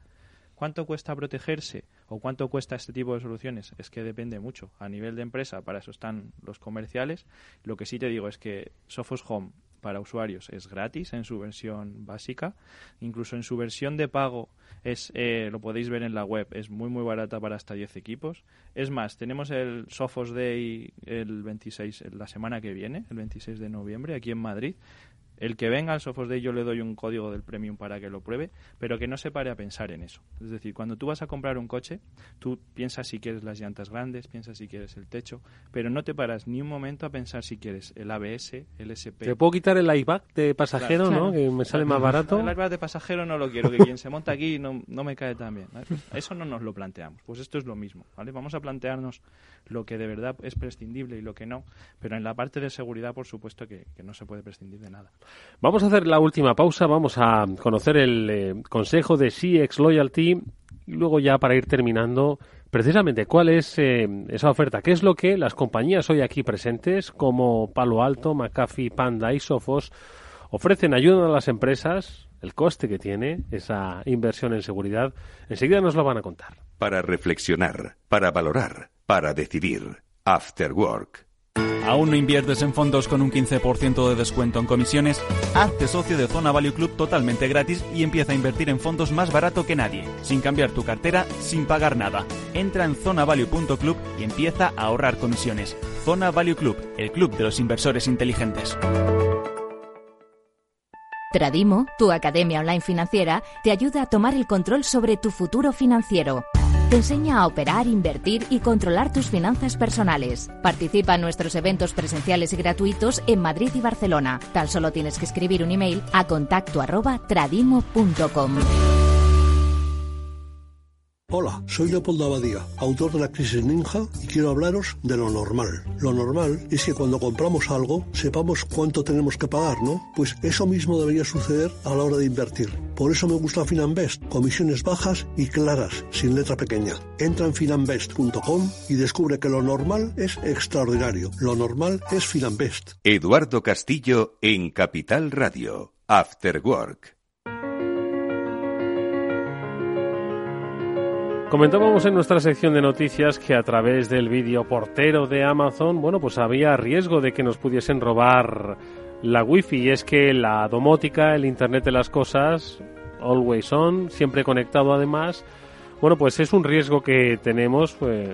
¿Cuánto cuesta protegerse o cuánto cuesta este tipo de soluciones? Es que depende mucho. A nivel de empresa, para eso están los comerciales. Lo que sí te digo es que Sophos Home para usuarios es gratis en su versión básica, incluso en su versión de pago es eh, lo podéis ver en la web, es muy muy barata para hasta 10 equipos. Es más, tenemos el Sophos Day el 26 la semana que viene, el 26 de noviembre aquí en Madrid. El que venga al Sophos Day yo le doy un código del Premium para que lo pruebe, pero que no se pare a pensar en eso. Es decir, cuando tú vas a comprar un coche, tú piensas si quieres las llantas grandes, piensas si quieres el techo, pero no te paras ni un momento a pensar si quieres el ABS, el SP. ¿Te puedo quitar el iBack de pasajero, no? Que me sale más barato. El iBack de pasajero no lo quiero, que quien se monta aquí no, no me cae tan bien. Eso no nos lo planteamos. Pues esto es lo mismo, ¿vale? Vamos a plantearnos lo que de verdad es prescindible y lo que no, pero en la parte de seguridad, por supuesto, que, que no se puede prescindir de nada. Vamos a hacer la última pausa, vamos a conocer el eh, consejo de CX Loyalty y luego ya para ir terminando, precisamente cuál es eh, esa oferta, qué es lo que las compañías hoy aquí presentes como Palo Alto, McAfee, Panda y Sophos ofrecen ayuda a las empresas, el coste que tiene esa inversión en seguridad, enseguida nos lo van a contar. Para reflexionar, para valorar, para decidir. After Work. ¿Aún no inviertes en fondos con un 15% de descuento en comisiones? Hazte socio de Zona Value Club totalmente gratis y empieza a invertir en fondos más barato que nadie, sin cambiar tu cartera, sin pagar nada. Entra en zonavalue.club y empieza a ahorrar comisiones. Zona Value Club, el club de los inversores inteligentes. Tradimo, tu academia online financiera, te ayuda a tomar el control sobre tu futuro financiero. Te enseña a operar, invertir y controlar tus finanzas personales. Participa en nuestros eventos presenciales y gratuitos en Madrid y Barcelona. Tan solo tienes que escribir un email a contacto arroba. Hola, soy Leopoldo Abadía, autor de La Crisis Ninja, y quiero hablaros de lo normal. Lo normal es que cuando compramos algo sepamos cuánto tenemos que pagar, ¿no? Pues eso mismo debería suceder a la hora de invertir. Por eso me gusta Finanbest, comisiones bajas y claras, sin letra pequeña. Entra en finanbest.com y descubre que lo normal es extraordinario. Lo normal es Finanbest. Eduardo Castillo en Capital Radio. After Work. Comentábamos en nuestra sección de noticias que a través del vídeo portero de Amazon, bueno, pues había riesgo de que nos pudiesen robar la wifi. Y es que la domótica, el internet de las cosas, always on, siempre conectado además, bueno, pues es un riesgo que tenemos pues,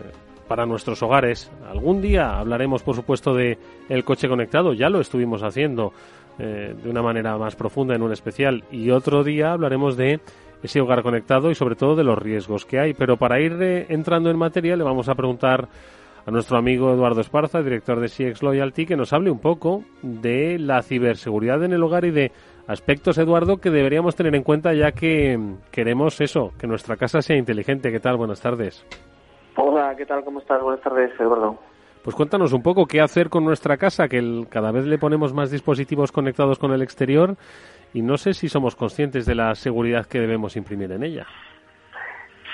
para nuestros hogares. Algún día hablaremos, por supuesto, de el coche conectado, ya lo estuvimos haciendo eh, de una manera más profunda en un especial. Y otro día hablaremos de ese hogar conectado y sobre todo de los riesgos que hay. Pero para ir eh, entrando en materia le vamos a preguntar a nuestro amigo Eduardo Esparza, director de CX Loyalty, que nos hable un poco de la ciberseguridad en el hogar y de aspectos, Eduardo, que deberíamos tener en cuenta ya que queremos eso, que nuestra casa sea inteligente. ¿Qué tal? Buenas tardes. Hola, ¿qué tal? ¿Cómo estás? Buenas tardes, Eduardo. Pues cuéntanos un poco qué hacer con nuestra casa, que cada vez le ponemos más dispositivos conectados con el exterior y no sé si somos conscientes de la seguridad que debemos imprimir en ella.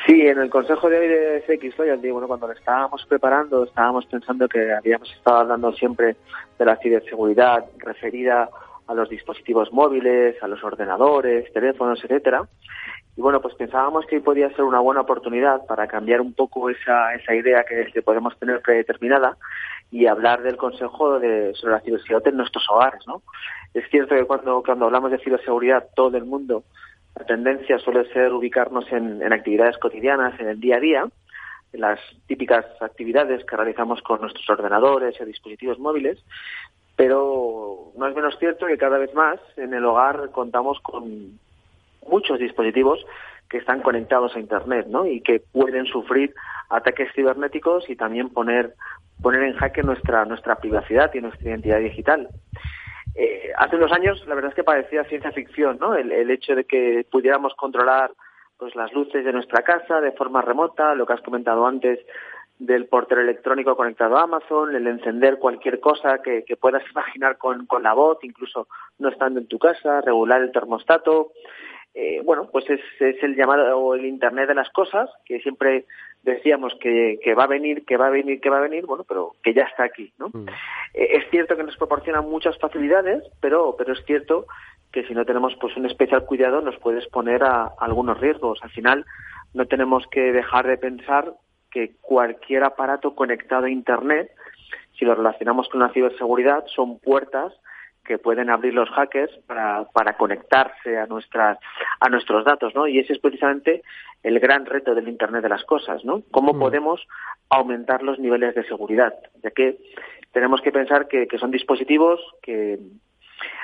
Sí, en el consejo de hoy de CX Loyalty, bueno, cuando lo estábamos preparando, estábamos pensando que habíamos estado hablando siempre de la ciberseguridad referida a los dispositivos móviles, a los ordenadores, teléfonos, etcétera. Y bueno, pues pensábamos que podía ser una buena oportunidad para cambiar un poco esa, esa idea que podemos tener predeterminada y hablar del consejo de, sobre la ciberseguridad en nuestros hogares, ¿no? Es cierto que cuando, cuando hablamos de ciberseguridad, todo el mundo, la tendencia suele ser ubicarnos en, en actividades cotidianas, en el día a día, las típicas actividades que realizamos con nuestros ordenadores y dispositivos móviles, pero no es menos cierto que cada vez más en el hogar contamos con muchos dispositivos que están conectados a Internet ¿no? y que pueden sufrir ataques cibernéticos y también poner, poner en jaque nuestra, nuestra privacidad y nuestra identidad digital. Eh, hace unos años la verdad es que parecía ciencia ficción ¿no? el, hecho de que pudiéramos controlar pues las luces de nuestra casa de forma remota, lo que has comentado antes del portero electrónico conectado a Amazon, el encender cualquier cosa que, que puedas [LAUGHS] imaginar con, con, la voz, incluso no estando en tu casa, regular el termostato. Eh, bueno, pues es, es, el llamado o el Internet de las cosas, que siempre decíamos que, que, va a venir, que va a venir, que va a venir, bueno, pero que ya está aquí, ¿no? Mm. Eh, es cierto que nos proporciona muchas facilidades, pero, pero es cierto que si no tenemos pues un especial cuidado nos puede exponer a, a algunos riesgos. Al final no tenemos que dejar de pensar que cualquier aparato conectado a Internet, si lo relacionamos con la ciberseguridad, son puertas que pueden abrir los hackers para, para conectarse a nuestras a nuestros datos, ¿no? Y ese es precisamente el gran reto del Internet de las cosas, ¿no? Cómo mm. podemos aumentar los niveles de seguridad, ya que tenemos que pensar que, que son dispositivos que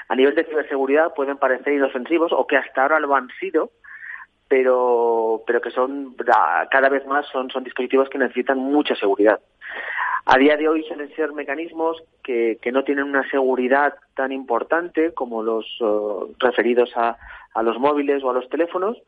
a nivel de ciberseguridad pueden parecer inofensivos o que hasta ahora lo han sido, pero pero que son cada vez más son son dispositivos que necesitan mucha seguridad. A día de hoy suelen ser mecanismos que, que no tienen una seguridad tan importante como los uh, referidos a, a los móviles o a los teléfonos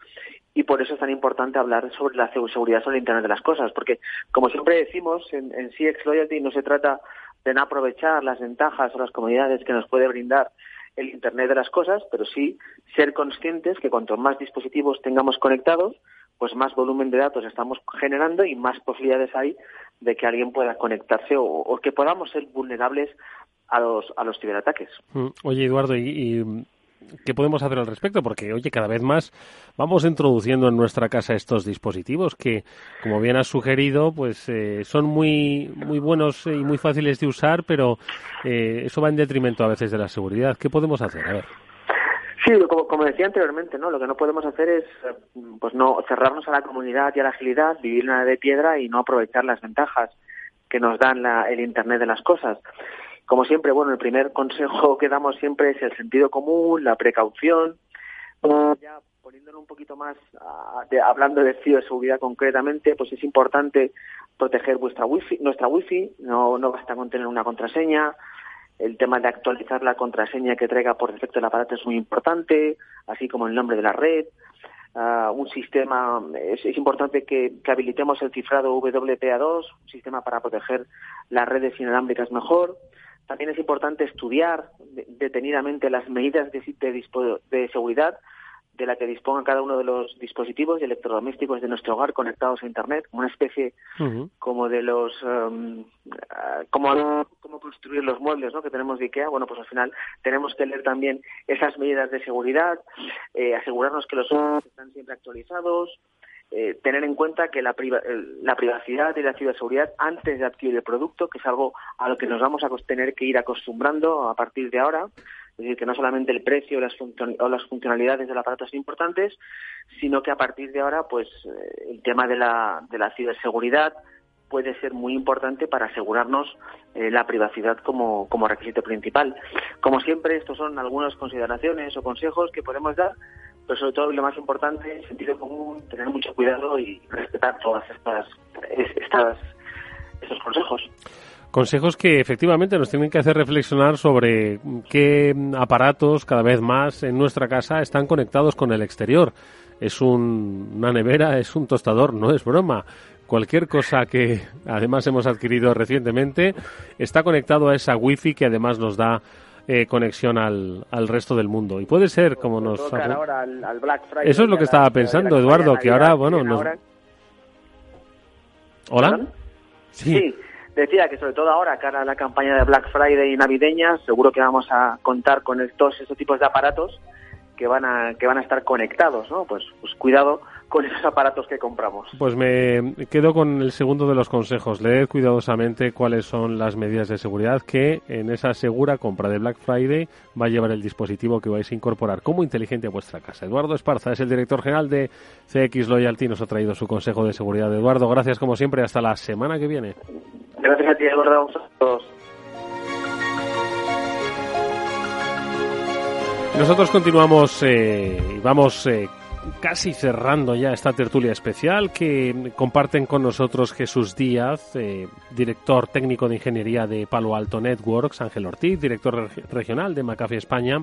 y por eso es tan importante hablar sobre la seguridad sobre el Internet de las cosas, porque como siempre decimos en, en CX Loyalty no se trata de no aprovechar las ventajas o las comodidades que nos puede brindar el Internet de las cosas, pero sí ser conscientes que cuanto más dispositivos tengamos conectados, pues más volumen de datos estamos generando y más posibilidades hay de que alguien pueda conectarse o, o que podamos ser vulnerables a los, a los ciberataques. Mm, oye, Eduardo, y, y ¿qué podemos hacer al respecto? Porque, oye, cada vez más vamos introduciendo en nuestra casa estos dispositivos que, como bien has sugerido, pues eh, son muy, muy buenos y muy fáciles de usar, pero eh, eso va en detrimento a veces de la seguridad. ¿Qué podemos hacer? A ver. Sí, como, decía anteriormente, ¿no? Lo que no podemos hacer es, pues no cerrarnos a la comunidad y a la agilidad, vivir una de piedra y no aprovechar las ventajas que nos dan la, el Internet de las cosas. Como siempre, bueno, el primer consejo que damos siempre es el sentido común, la precaución. Ya poniéndolo un poquito más, uh, de, hablando de ciberseguridad concretamente, pues es importante proteger vuestra wifi, nuestra wifi, no, no basta con tener una contraseña, el tema de actualizar la contraseña que traiga por defecto el aparato es muy importante, así como el nombre de la red. Uh, un sistema, es, es importante que, que, habilitemos el cifrado WPA2, un sistema para proteger las redes inalámbricas mejor. También es importante estudiar detenidamente las medidas de, de, de seguridad de la que disponga cada uno de los dispositivos y electrodomésticos de nuestro hogar conectados a Internet, una especie uh -huh. como de los, um, como, como construir los muebles ¿no? que tenemos de IKEA. Bueno, pues al final tenemos que leer también esas medidas de seguridad, eh, asegurarnos que los están siempre actualizados, eh, tener en cuenta que la, priva la privacidad y la ciberseguridad antes de adquirir el producto, que es algo a lo que nos vamos a tener que ir acostumbrando a partir de ahora, es decir, que no solamente el precio o las, funcionalidades del aparato son importantes, sino que a partir de ahora, pues eh, el tema de la, de la ciberseguridad puede ser muy importante para asegurarnos eh, la privacidad como, requisito principal. Como siempre, estos son algunas consideraciones o consejos que podemos dar pero sobre todo lo más importante, sentido común, tener mucho cuidado y respetar todas estas, estas estos consejos. Consejos que efectivamente nos tienen que hacer reflexionar sobre qué aparatos cada vez más en nuestra casa están conectados con el exterior. Es un, una nevera, es un tostador, no es broma. Cualquier cosa que además hemos adquirido recientemente está conectado a esa wifi que además nos da eh, conexión al, al resto del mundo. Y puede ser como nos... Ahora al, al Black Friday, Eso es lo que estaba pensando, Eduardo, que ahora, bueno, nos... ¿Hola? Sí. sí. Decía que sobre todo ahora, cara a la campaña de Black Friday y navideña, seguro que vamos a contar con todos estos tipos de aparatos que van a que van a estar conectados, ¿no? Pues, pues cuidado con esos aparatos que compramos. Pues me quedo con el segundo de los consejos. Leed cuidadosamente cuáles son las medidas de seguridad que en esa segura compra de Black Friday va a llevar el dispositivo que vais a incorporar como inteligente a vuestra casa. Eduardo Esparza es el director general de CX Loyalty. Nos ha traído su consejo de seguridad. Eduardo, gracias como siempre. Hasta la semana que viene. Gracias a ti, Eduardo. A todos. Nosotros continuamos eh, y vamos eh, casi cerrando ya esta tertulia especial que comparten con nosotros Jesús Díaz, eh, director técnico de ingeniería de Palo Alto Networks, Ángel Ortiz, director regional de McAfee España,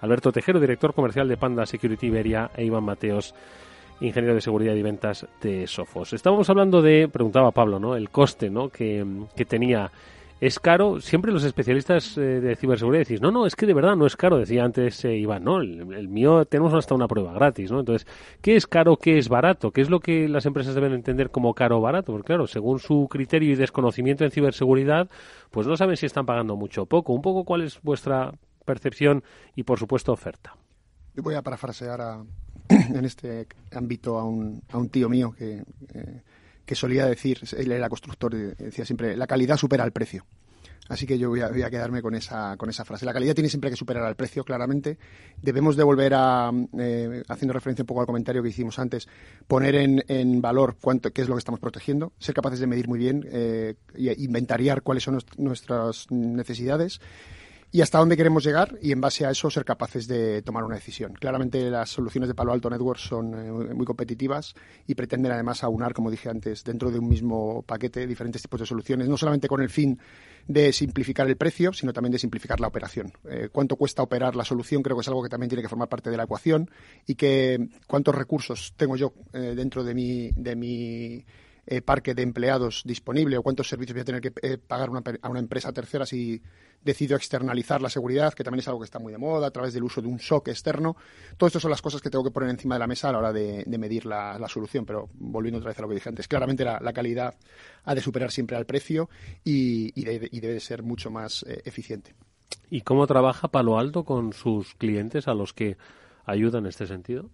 Alberto Tejero, director comercial de Panda Security Iberia e Iván Mateos, ingeniero de seguridad y ventas de Sofos. Estábamos hablando de, preguntaba Pablo, ¿no? El coste, ¿no? Que, que tenía es caro. Siempre los especialistas eh, de ciberseguridad decís, no, no, es que de verdad no es caro, decía antes eh, Iván, no, el, mío tenemos hasta una prueba gratis, ¿no? Entonces, ¿qué es caro, qué es barato? ¿Qué es lo que las empresas deben entender como caro o barato? Porque claro, según su criterio y desconocimiento en ciberseguridad, pues no saben si están pagando mucho o poco. Un poco cuál es vuestra percepción y, por supuesto, oferta. Yo voy a parafrasear a, en este ámbito a un, a un tío mío que... Eh, que solía decir, él era constructor, decía siempre, la calidad supera el precio. Así que yo voy a, quedarme con esa, con esa frase. La calidad tiene siempre que superar al precio, claramente. Debemos de volver a, eh, haciendo referencia un poco al comentario que hicimos antes, poner en, valor cuánto, qué es lo que estamos protegiendo, ser capaces de medir muy bien eh, y inventariar cuáles son nuestras necesidades y hasta dónde queremos llegar y en base a eso ser capaces de tomar una decisión. Claramente las soluciones de Palo Alto Network son eh, muy competitivas y pretenden además aunar, como dije antes, dentro de un mismo paquete diferentes tipos de soluciones, no solamente con el fin de simplificar el precio, sino también de simplificar la operación. Eh, cuánto cuesta operar la solución creo que es algo que también tiene que formar parte de la ecuación y que cuántos recursos tengo yo eh, dentro de mi, de mi parque de empleados disponible o cuántos servicios voy a tener que pagar a una empresa tercera si decidido externalizar la seguridad, que también es algo que está muy de moda, a través del uso de un SOC externo. Todo esto son las cosas que tengo que poner encima de la mesa a la hora de, medir la, solución, pero volviendo otra vez a lo que dije antes, claramente la, calidad ha de superar siempre al precio y, debe, de ser mucho más eh, eficiente. ¿Y cómo trabaja Palo Alto con sus clientes a los que ayuda en este sentido?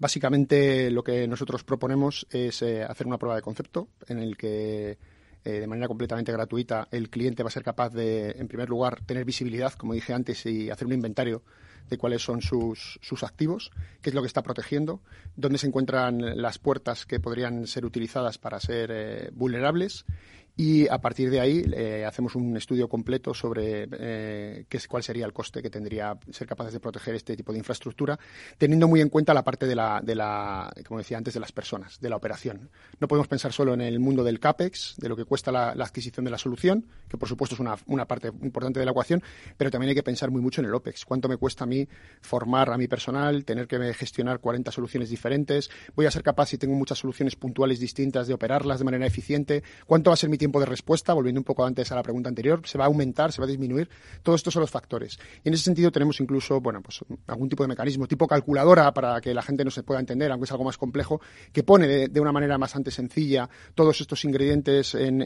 Básicamente lo que nosotros proponemos es eh, hacer una prueba de concepto en el que eh, de manera completamente gratuita, el cliente va a ser capaz de, en primer lugar, tener visibilidad, como dije antes, y hacer un inventario de cuáles son sus, sus activos, qué es lo que está protegiendo, dónde se encuentran las puertas que podrían ser utilizadas para ser eh, vulnerables y a partir de ahí eh, hacemos un estudio completo sobre eh, qué cuál sería el coste que tendría ser capaces de proteger este tipo de infraestructura, teniendo muy en cuenta la parte de la, de la, como decía antes, de las personas, de la operación. No podemos pensar solo en el mundo del CAPEX, de lo que cuesta la, adquisición de la solución, que por supuesto es una, una, parte importante de la ecuación, pero también hay que pensar muy mucho en el OPEX. ¿Cuánto me cuesta a mí formar a mi personal, tener que gestionar 40 soluciones diferentes? ¿Voy a ser capaz, si tengo muchas soluciones puntuales distintas, de operarlas de manera eficiente? ¿Cuánto va a ser mi tiempo de respuesta, volviendo un poco antes a la pregunta anterior, se va a aumentar, se va a disminuir. Todos estos son los factores. Y en ese sentido tenemos incluso, bueno, pues algún tipo de mecanismo, tipo calculadora, para que la gente no se pueda entender, aunque es algo más complejo, que pone de, una manera bastante sencilla todos estos ingredientes en,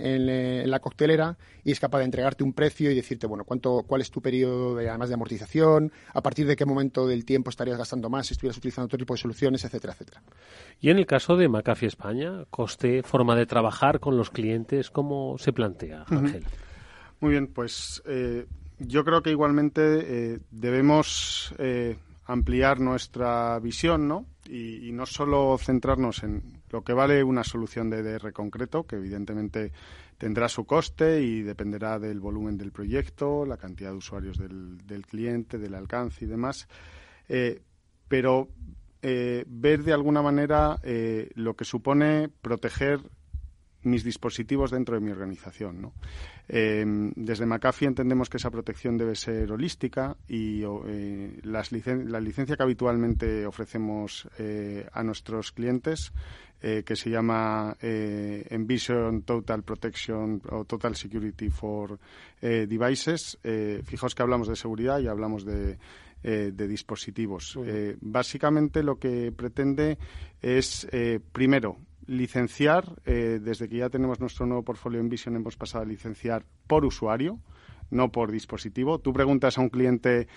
la coctelera y es capaz de entregarte un precio y decirte, bueno, cuánto, cuál es tu periodo de, además de amortización, a partir de qué momento del tiempo estarías gastando más si estuvieras utilizando otro tipo de soluciones, etcétera, etcétera. Y en el caso de McAfee España, coste, forma de trabajar con los clientes, ¿cómo se plantea, Ángel? Muy bien, pues eh, yo creo que igualmente eh, debemos eh, ampliar nuestra visión, ¿no? Y, no solo centrarnos en lo que vale una solución de DR concreto, que evidentemente tendrá su coste y dependerá del volumen del proyecto, la cantidad de usuarios del, del cliente, del alcance y demás. pero ver de alguna manera lo que supone proteger mis dispositivos dentro de mi organización. ¿no? Em, desde McAfee entendemos que esa protección debe ser holística y eh, las la licencia que habitualmente ofrecemos eh, a nuestros clientes, eh, que se llama Envision Total Protection o Total Security for Devices, fijaos que hablamos de seguridad y hablamos de, de dispositivos. básicamente lo que pretende es, primero, licenciar, eh, desde que ya tenemos nuestro nuevo portfolio en Vision, hemos pasado a licenciar por usuario, no por dispositivo. Tú preguntas a un cliente,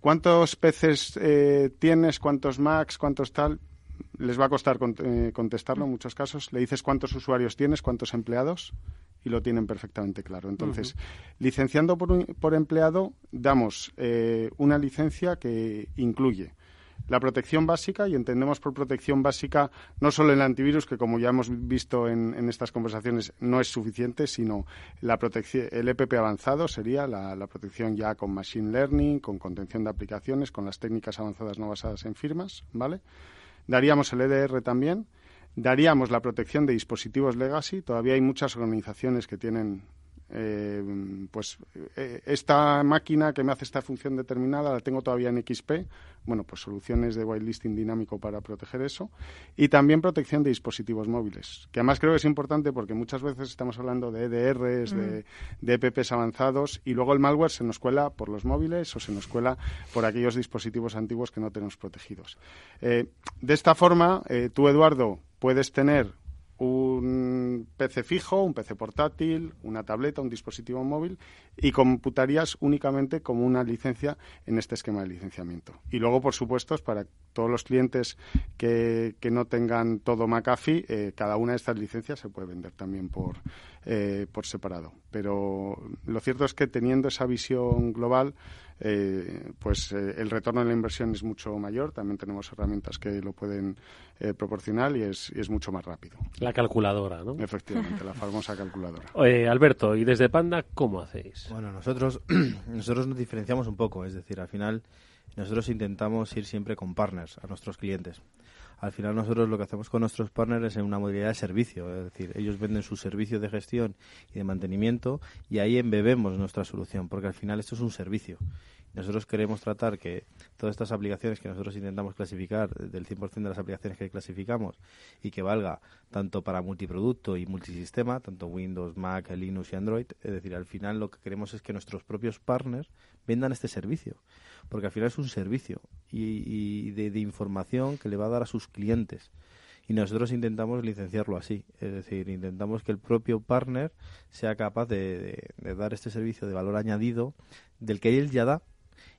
¿cuántos peces eh, tienes? ¿Cuántos Macs? ¿Cuántos tal? les va a costar eh, contestarlo en muchos casos. Le dices cuántos usuarios tienes, cuántos empleados y lo tienen perfectamente claro. Entonces, licenciando por, por, empleado, damos eh, una licencia que incluye la protección básica y entendemos por protección básica no solo el antivirus, que como ya hemos visto en, estas conversaciones no es suficiente, sino la el EPP avanzado sería la, la, protección ya con machine learning, con contención de aplicaciones, con las técnicas avanzadas no basadas en firmas, ¿vale? Daríamos el EDR también, daríamos la protección de dispositivos legacy. Todavía hay muchas organizaciones que tienen eh, pues eh, esta máquina que me hace esta función determinada la tengo todavía en XP, bueno, pues soluciones de whitelisting dinámico para proteger eso y también protección de dispositivos móviles, que además creo que es importante porque muchas veces estamos hablando de EDRs, de, mm. de, EPPs avanzados y luego el malware se nos cuela por los móviles o se nos cuela por aquellos dispositivos antiguos que no tenemos protegidos. Eh, de esta forma, tú, Eduardo, puedes tener un PC fijo, un PC portátil, una tableta, un dispositivo móvil y computarías únicamente como una licencia en este esquema de licenciamiento. Y luego, por supuesto, para todos los clientes que, que no tengan todo McAfee, eh, cada una de estas licencias se puede vender también por, eh, por separado. Pero lo cierto es que teniendo esa visión global, eh, pues eh, el retorno de la inversión es mucho mayor. También tenemos herramientas que lo pueden eh, proporcionar y es, es, mucho más rápido. La calculadora, ¿no? Efectivamente, la famosa calculadora. [LAUGHS] Alberto, ¿y desde Panda cómo hacéis? Bueno, nosotros, [CLEARS THROAT] nosotros nos diferenciamos un poco, es decir, al final nosotros intentamos ir siempre con partners a nuestros clientes al final nosotros lo que hacemos con nuestros partners es en una modalidad de servicio, es decir, ellos venden su servicio de gestión y de mantenimiento y ahí embebemos nuestra solución, porque al final esto es un servicio. Nosotros queremos tratar que todas estas aplicaciones que nosotros intentamos clasificar, del 100% de las aplicaciones que clasificamos, y que valga tanto para multiproducto y multisistema, tanto Windows, Mac, Linux y Android, es decir, al final lo que queremos es que nuestros propios partners vendan este servicio porque al final es un servicio y, de, información que le va a dar a sus clientes. Y nosotros intentamos licenciarlo así, es decir, intentamos que el propio partner sea capaz de, dar este servicio de valor añadido del que él ya da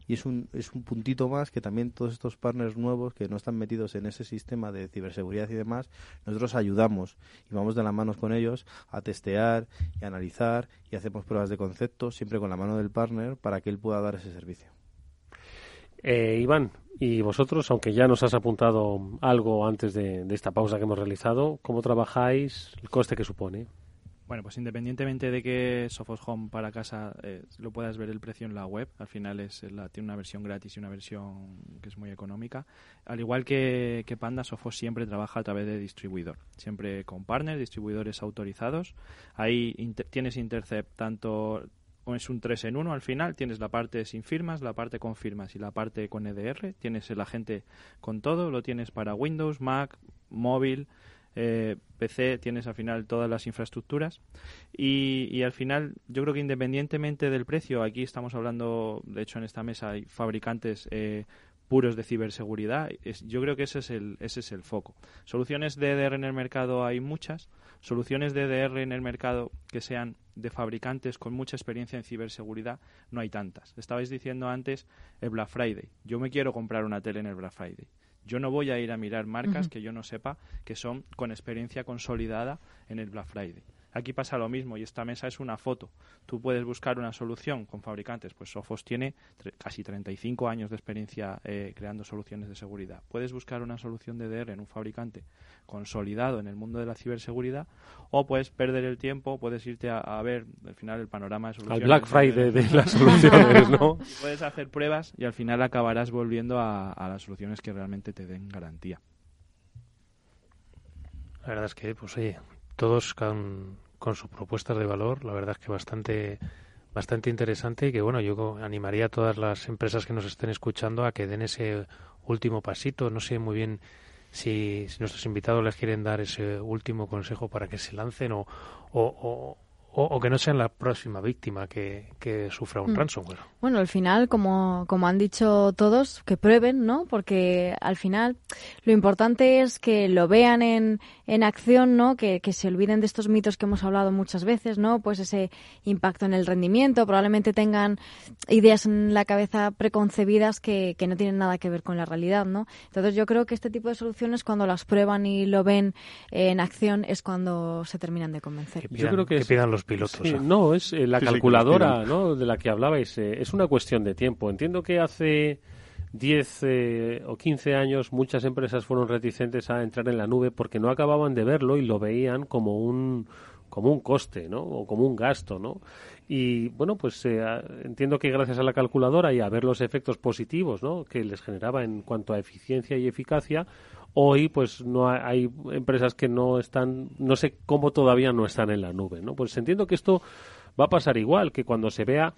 y es un, es un puntito más que también todos estos partners nuevos que no están metidos en ese sistema de ciberseguridad y demás, nosotros ayudamos y vamos de las manos con ellos a testear y analizar y hacemos pruebas de concepto siempre con la mano del partner para que él pueda dar ese servicio. Eh, Iván, y vosotros, aunque ya nos has apuntado algo antes de, esta pausa que hemos realizado, ¿cómo trabajáis? ¿El coste que supone? Bueno, pues independientemente de que Sophos Home para casa eh, lo puedas ver el precio en la web, al final es la, tiene una versión gratis y una versión que es muy económica. Al igual que, que Panda, Sophos siempre trabaja a través de distribuidor, siempre con partners, distribuidores autorizados. Ahí tienes Intercept tanto es un 3 en 1 al final, tienes la parte sin firmas, la parte con firmas y la parte con EDR, tienes el agente con todo, lo tienes para Windows, Mac, móvil, eh, PC, tienes al final todas las infraestructuras y, al final yo creo que independientemente del precio, aquí estamos hablando, de hecho en esta mesa hay fabricantes eh, puros de ciberseguridad. yo creo que ese es, el, ese es el foco. Soluciones de EDR en el mercado hay muchas. Soluciones de EDR en el mercado que sean de fabricantes con mucha experiencia en ciberseguridad no hay tantas. Estabais diciendo antes el Black Friday. Yo me quiero comprar una tele en el Black Friday. Yo no voy a ir a mirar marcas que yo no sepa que son con experiencia consolidada en el Black Friday. Aquí pasa lo mismo y esta mesa es una foto. Tú puedes buscar una solución con fabricantes, pues Sophos tiene casi 35 años de experiencia eh, creando soluciones de seguridad. Puedes buscar una solución de DR en un fabricante consolidado en el mundo de la ciberseguridad o puedes perder el tiempo, puedes irte a, ver al final el panorama de soluciones. Al Black Friday de, las soluciones, ¿no? [LAUGHS] puedes hacer pruebas y al final acabarás volviendo a, a las soluciones que realmente te den garantía. La verdad es que, pues oye, todos con, con sus propuestas de valor, la verdad es que bastante bastante interesante y que bueno, yo animaría a todas las empresas que nos estén escuchando a que den ese último pasito, no sé muy bien si, nuestros invitados les quieren dar ese último consejo para que se lancen o, o, o, que no sean la próxima víctima que, que sufra un Mm. ransomware. Bueno, al final, como, como han dicho todos, que prueben, ¿no? Porque al final lo importante es que lo vean en, en acción, ¿no? Que, que se olviden de estos mitos que hemos hablado muchas veces, ¿no? Pues ese impacto en el rendimiento, probablemente tengan ideas en la cabeza preconcebidas que, que no tienen nada que ver con la realidad, ¿no? Entonces yo creo que este tipo de soluciones cuando las prueban y lo ven en acción es cuando se terminan de convencer. Yo creo que, que es- pidan los pilotos. Sí, no, es eh, la Sí, que calculadora pidan. ¿no? de la que hablabais. eh, es una cuestión de tiempo. Entiendo que hace 10 eh, o 15 años muchas empresas fueron reticentes a entrar en la nube porque no acababan de verlo y lo veían como un como un coste, ¿no? O como un gasto, ¿no? Y bueno, pues eh, entiendo que gracias a la calculadora y a ver los efectos positivos, ¿no? Que les generaba en cuanto a eficiencia y eficacia, hoy pues no ha- hay empresas que no están, no sé cómo todavía no están en la nube, ¿no? Pues entiendo que esto va a pasar igual, que cuando se vea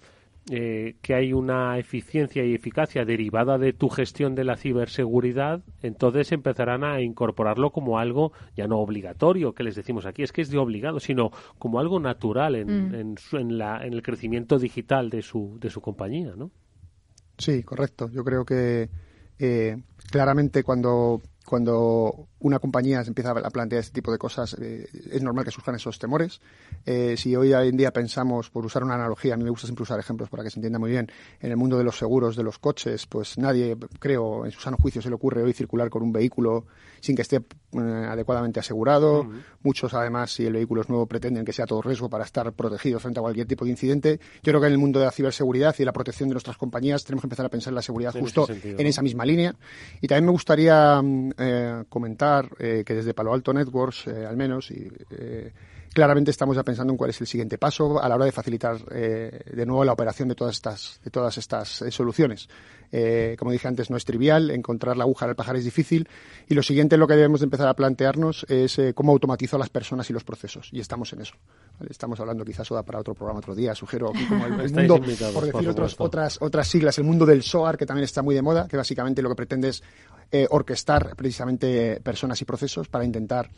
eh, que hay una eficiencia y eficacia derivada de tu gestión de la ciberseguridad, entonces empezarán a incorporarlo como algo ya no obligatorio, que les decimos aquí, es que es de obligado, sino como algo natural en, Mm. en, su- en la, en el crecimiento digital de su, de su compañía, ¿no? Sí, correcto. Yo creo que eh, claramente cuando, cuando una compañía se empieza a plantear este tipo de cosas, eh, es normal que surjan esos temores. Eh, si hoy en día pensamos, por usar una analogía, a mí me gusta siempre usar ejemplos para que se entienda muy bien, en el mundo de los seguros, de los coches, pues nadie, creo, en su sano juicio se le ocurre hoy circular con un vehículo sin que esté eh, adecuadamente asegurado. Muchos, además, si el vehículo es nuevo, pretenden que sea todo riesgo para estar protegido frente a cualquier tipo de incidente. Yo creo que en el mundo de la ciberseguridad y la protección de nuestras compañías tenemos que empezar a pensar en la seguridad En justo sentido, en ¿no? esa misma línea. Y también me gustaría mm, eh, que desde Palo Alto Networks, eh, al menos, y, eh, claramente estamos ya pensando en cuál es el siguiente paso a la hora de facilitar eh, de nuevo la operación de todas estas, de todas estas eh, soluciones. Eh, como dije antes, no es trivial, encontrar la aguja en el pajar es difícil y lo siguiente lo que debemos de empezar a plantearnos es cómo automatizo a las personas y los procesos y estamos en eso. ¿vale? Estamos hablando quizás da para otro programa otro día, sugiero aquí como el, [LAUGHS] mundo, por decir por otros- otras, otras siglas, el mundo del SOAR que también está muy de moda, que básicamente lo que pretende es orquestar precisamente personas y procesos para intentar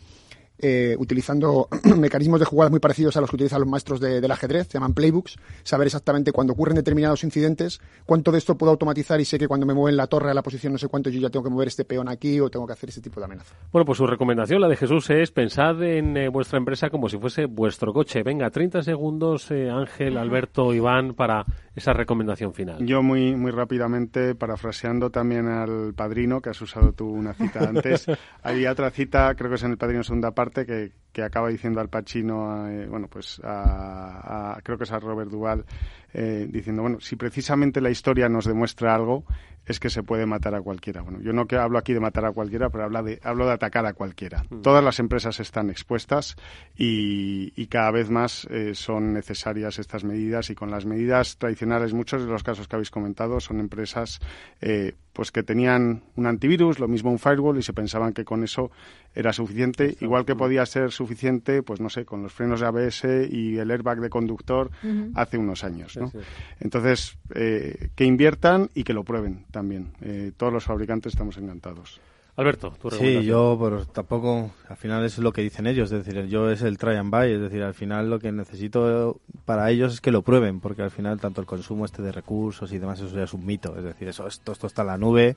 eh, utilizando [CLEARS THROAT] mecanismos de jugadas muy parecidos a los que utilizan los maestros de- del ajedrez, se llaman playbooks, saber exactamente cuando ocurren determinados incidentes, cuánto de esto puedo automatizar y sé que cuando me mueven la torre a la posición no sé cuánto yo ya tengo que mover este peón aquí o tengo que hacer este tipo de amenaza. Bueno, pues su recomendación, la de Jesús, es pensad en eh, vuestra empresa como si fuese vuestro coche. Venga, 30 segundos, eh, Ángel, Alberto, Iván, para esa recomendación final. Yo muy muy rápidamente, parafraseando también al Padrino, que has usado tú una cita antes, [LAUGHS] hay otra cita, creo que es en el Padrino segunda parte, que, que acaba diciendo al Pacino, eh, bueno, pues a, a- creo que es a Robert Duval, eh, diciendo, bueno, si precisamente la historia nos demuestra algo, es que se puede matar a cualquiera. Bueno, yo no que hablo aquí de matar a cualquiera, pero habla de, hablo de atacar a cualquiera. Todas las empresas están expuestas y, y cada vez más eh, son necesarias estas medidas y con las medidas tradicionales, muchos de los casos que habéis comentado son empresas eh, pues que tenían un antivirus, lo mismo un firewall y se pensaban que con eso era suficiente, igual que podía ser suficiente, pues no sé, con los frenos de ABS y el airbag de conductor hace unos años, ¿no? Sí, sí. Entonces, eh, que inviertan y que lo prueben también. Eh, todos los fabricantes estamos encantados. Alberto, tu Sí, yo, pero tampoco, al final es lo que dicen ellos, es decir, yo es el try and buy, es decir, al final lo que necesito para ellos es que lo prueben, porque al final tanto el consumo este de recursos y demás, eso ya es un mito, es decir, eso, esto, esto está en la nube,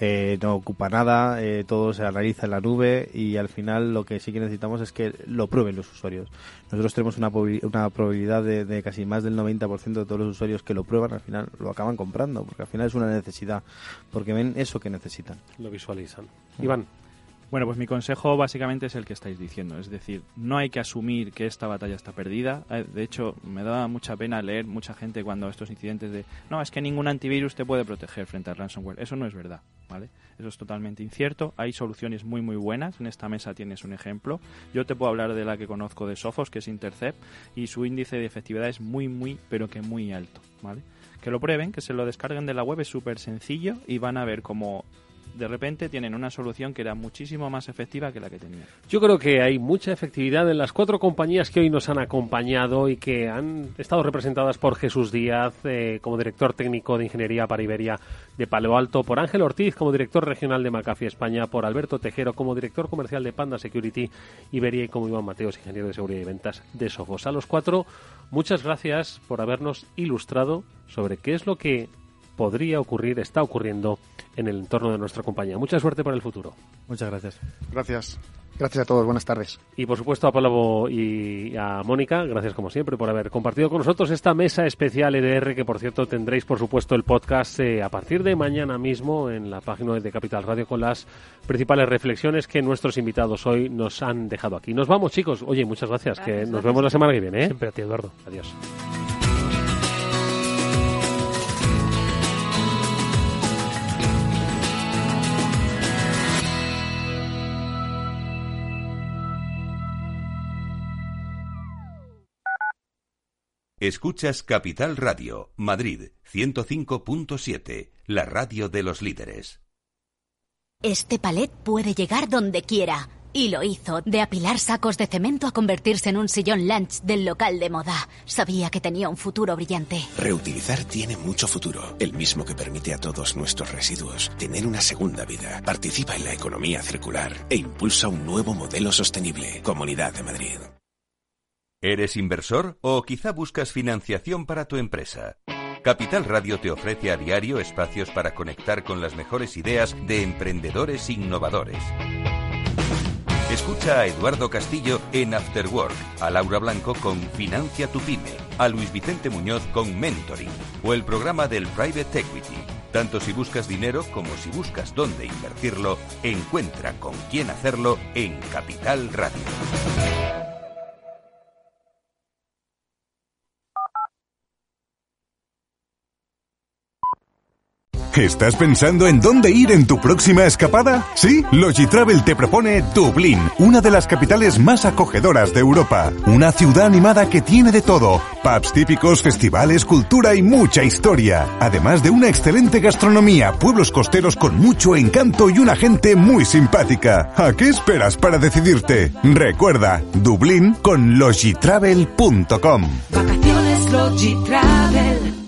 eh, no ocupa nada, eh, todo se analiza en la nube y al final lo que sí que necesitamos es que lo prueben los usuarios. Nosotros tenemos una, una probabilidad de, de casi más del 90% de todos los usuarios que lo prueban, al final lo acaban comprando, porque al final es una necesidad, porque ven eso que necesitan. Lo visualizan. Iván. Bueno, pues mi consejo básicamente es el que estáis diciendo, es decir, no hay que asumir que esta batalla está perdida. Eh, De hecho, me da mucha pena leer mucha gente cuando estos incidentes de, no, es que ningún antivirus te puede proteger frente al ransomware. Eso no es verdad, ¿vale? Eso es totalmente incierto. Hay soluciones muy muy buenas. En esta mesa tienes un ejemplo. Yo te puedo hablar de la que conozco de Sophos, que es Intercept, y su índice de efectividad es muy muy, pero que muy alto, ¿vale? Que lo prueben, que se lo descarguen de la web, es súper sencillo y van a ver cómo de repente tienen una solución que era muchísimo más efectiva que la que tenían. Yo creo que hay mucha efectividad en las cuatro compañías que hoy nos han acompañado y que han estado representadas por Jesús Díaz eh, como director técnico de Ingeniería para Iberia de Palo Alto, por Ángel Ortiz como director regional de McAfee España, por Alberto Tejero como director comercial de Panda Security Iberia y como Iván Mateos, ingeniero de seguridad y ventas de Sofos. A los cuatro, muchas gracias por habernos ilustrado sobre qué es lo que podría ocurrir, está ocurriendo en el entorno de nuestra compañía. Mucha suerte para el futuro. Muchas gracias. Gracias. Gracias a todos, buenas tardes. Y por supuesto a Pablo y a Mónica, gracias como siempre por haber compartido con nosotros esta mesa especial EDR, que por cierto tendréis por supuesto el podcast eh, a partir de mañana mismo en la página de Capital Radio con las principales reflexiones que nuestros invitados hoy nos han dejado aquí. Nos vamos chicos, oye, muchas gracias, que nos vemos la semana que viene. ¿eh? Siempre a ti Eduardo. Adiós. Escuchas Capital Radio, Madrid 105.7, la radio de los líderes. Este palet puede llegar donde quiera. Y lo hizo, de apilar sacos de cemento a convertirse en un sillón lunch del local de moda. Sabía que tenía un futuro brillante. Reutilizar tiene mucho futuro, el mismo que permite a todos nuestros residuos tener una segunda vida. Participa en la economía circular e impulsa un nuevo modelo sostenible. Comunidad de Madrid. ¿Eres inversor o quizá buscas financiación para tu empresa? Capital Radio te ofrece a diario espacios para conectar con las mejores ideas de emprendedores innovadores. Escucha a Eduardo Castillo en After Work, a Laura Blanco con Financia tu Pyme, a Luis Vicente Muñoz con Mentoring o el programa del Private Equity. Tanto si buscas dinero como si buscas dónde invertirlo, encuentra con quién hacerlo en Capital Radio. ¿Estás pensando en dónde ir en tu próxima escapada? Sí, Logitravel te propone Dublín, una de las capitales más acogedoras de Europa. Una ciudad animada que tiene de todo, pubs típicos, festivales, cultura y mucha historia. Además de una excelente gastronomía, pueblos costeros con mucho encanto y una gente muy simpática. ¿A qué esperas para decidirte? Recuerda, Dublín con logitravel.com. Vacaciones Logitravel.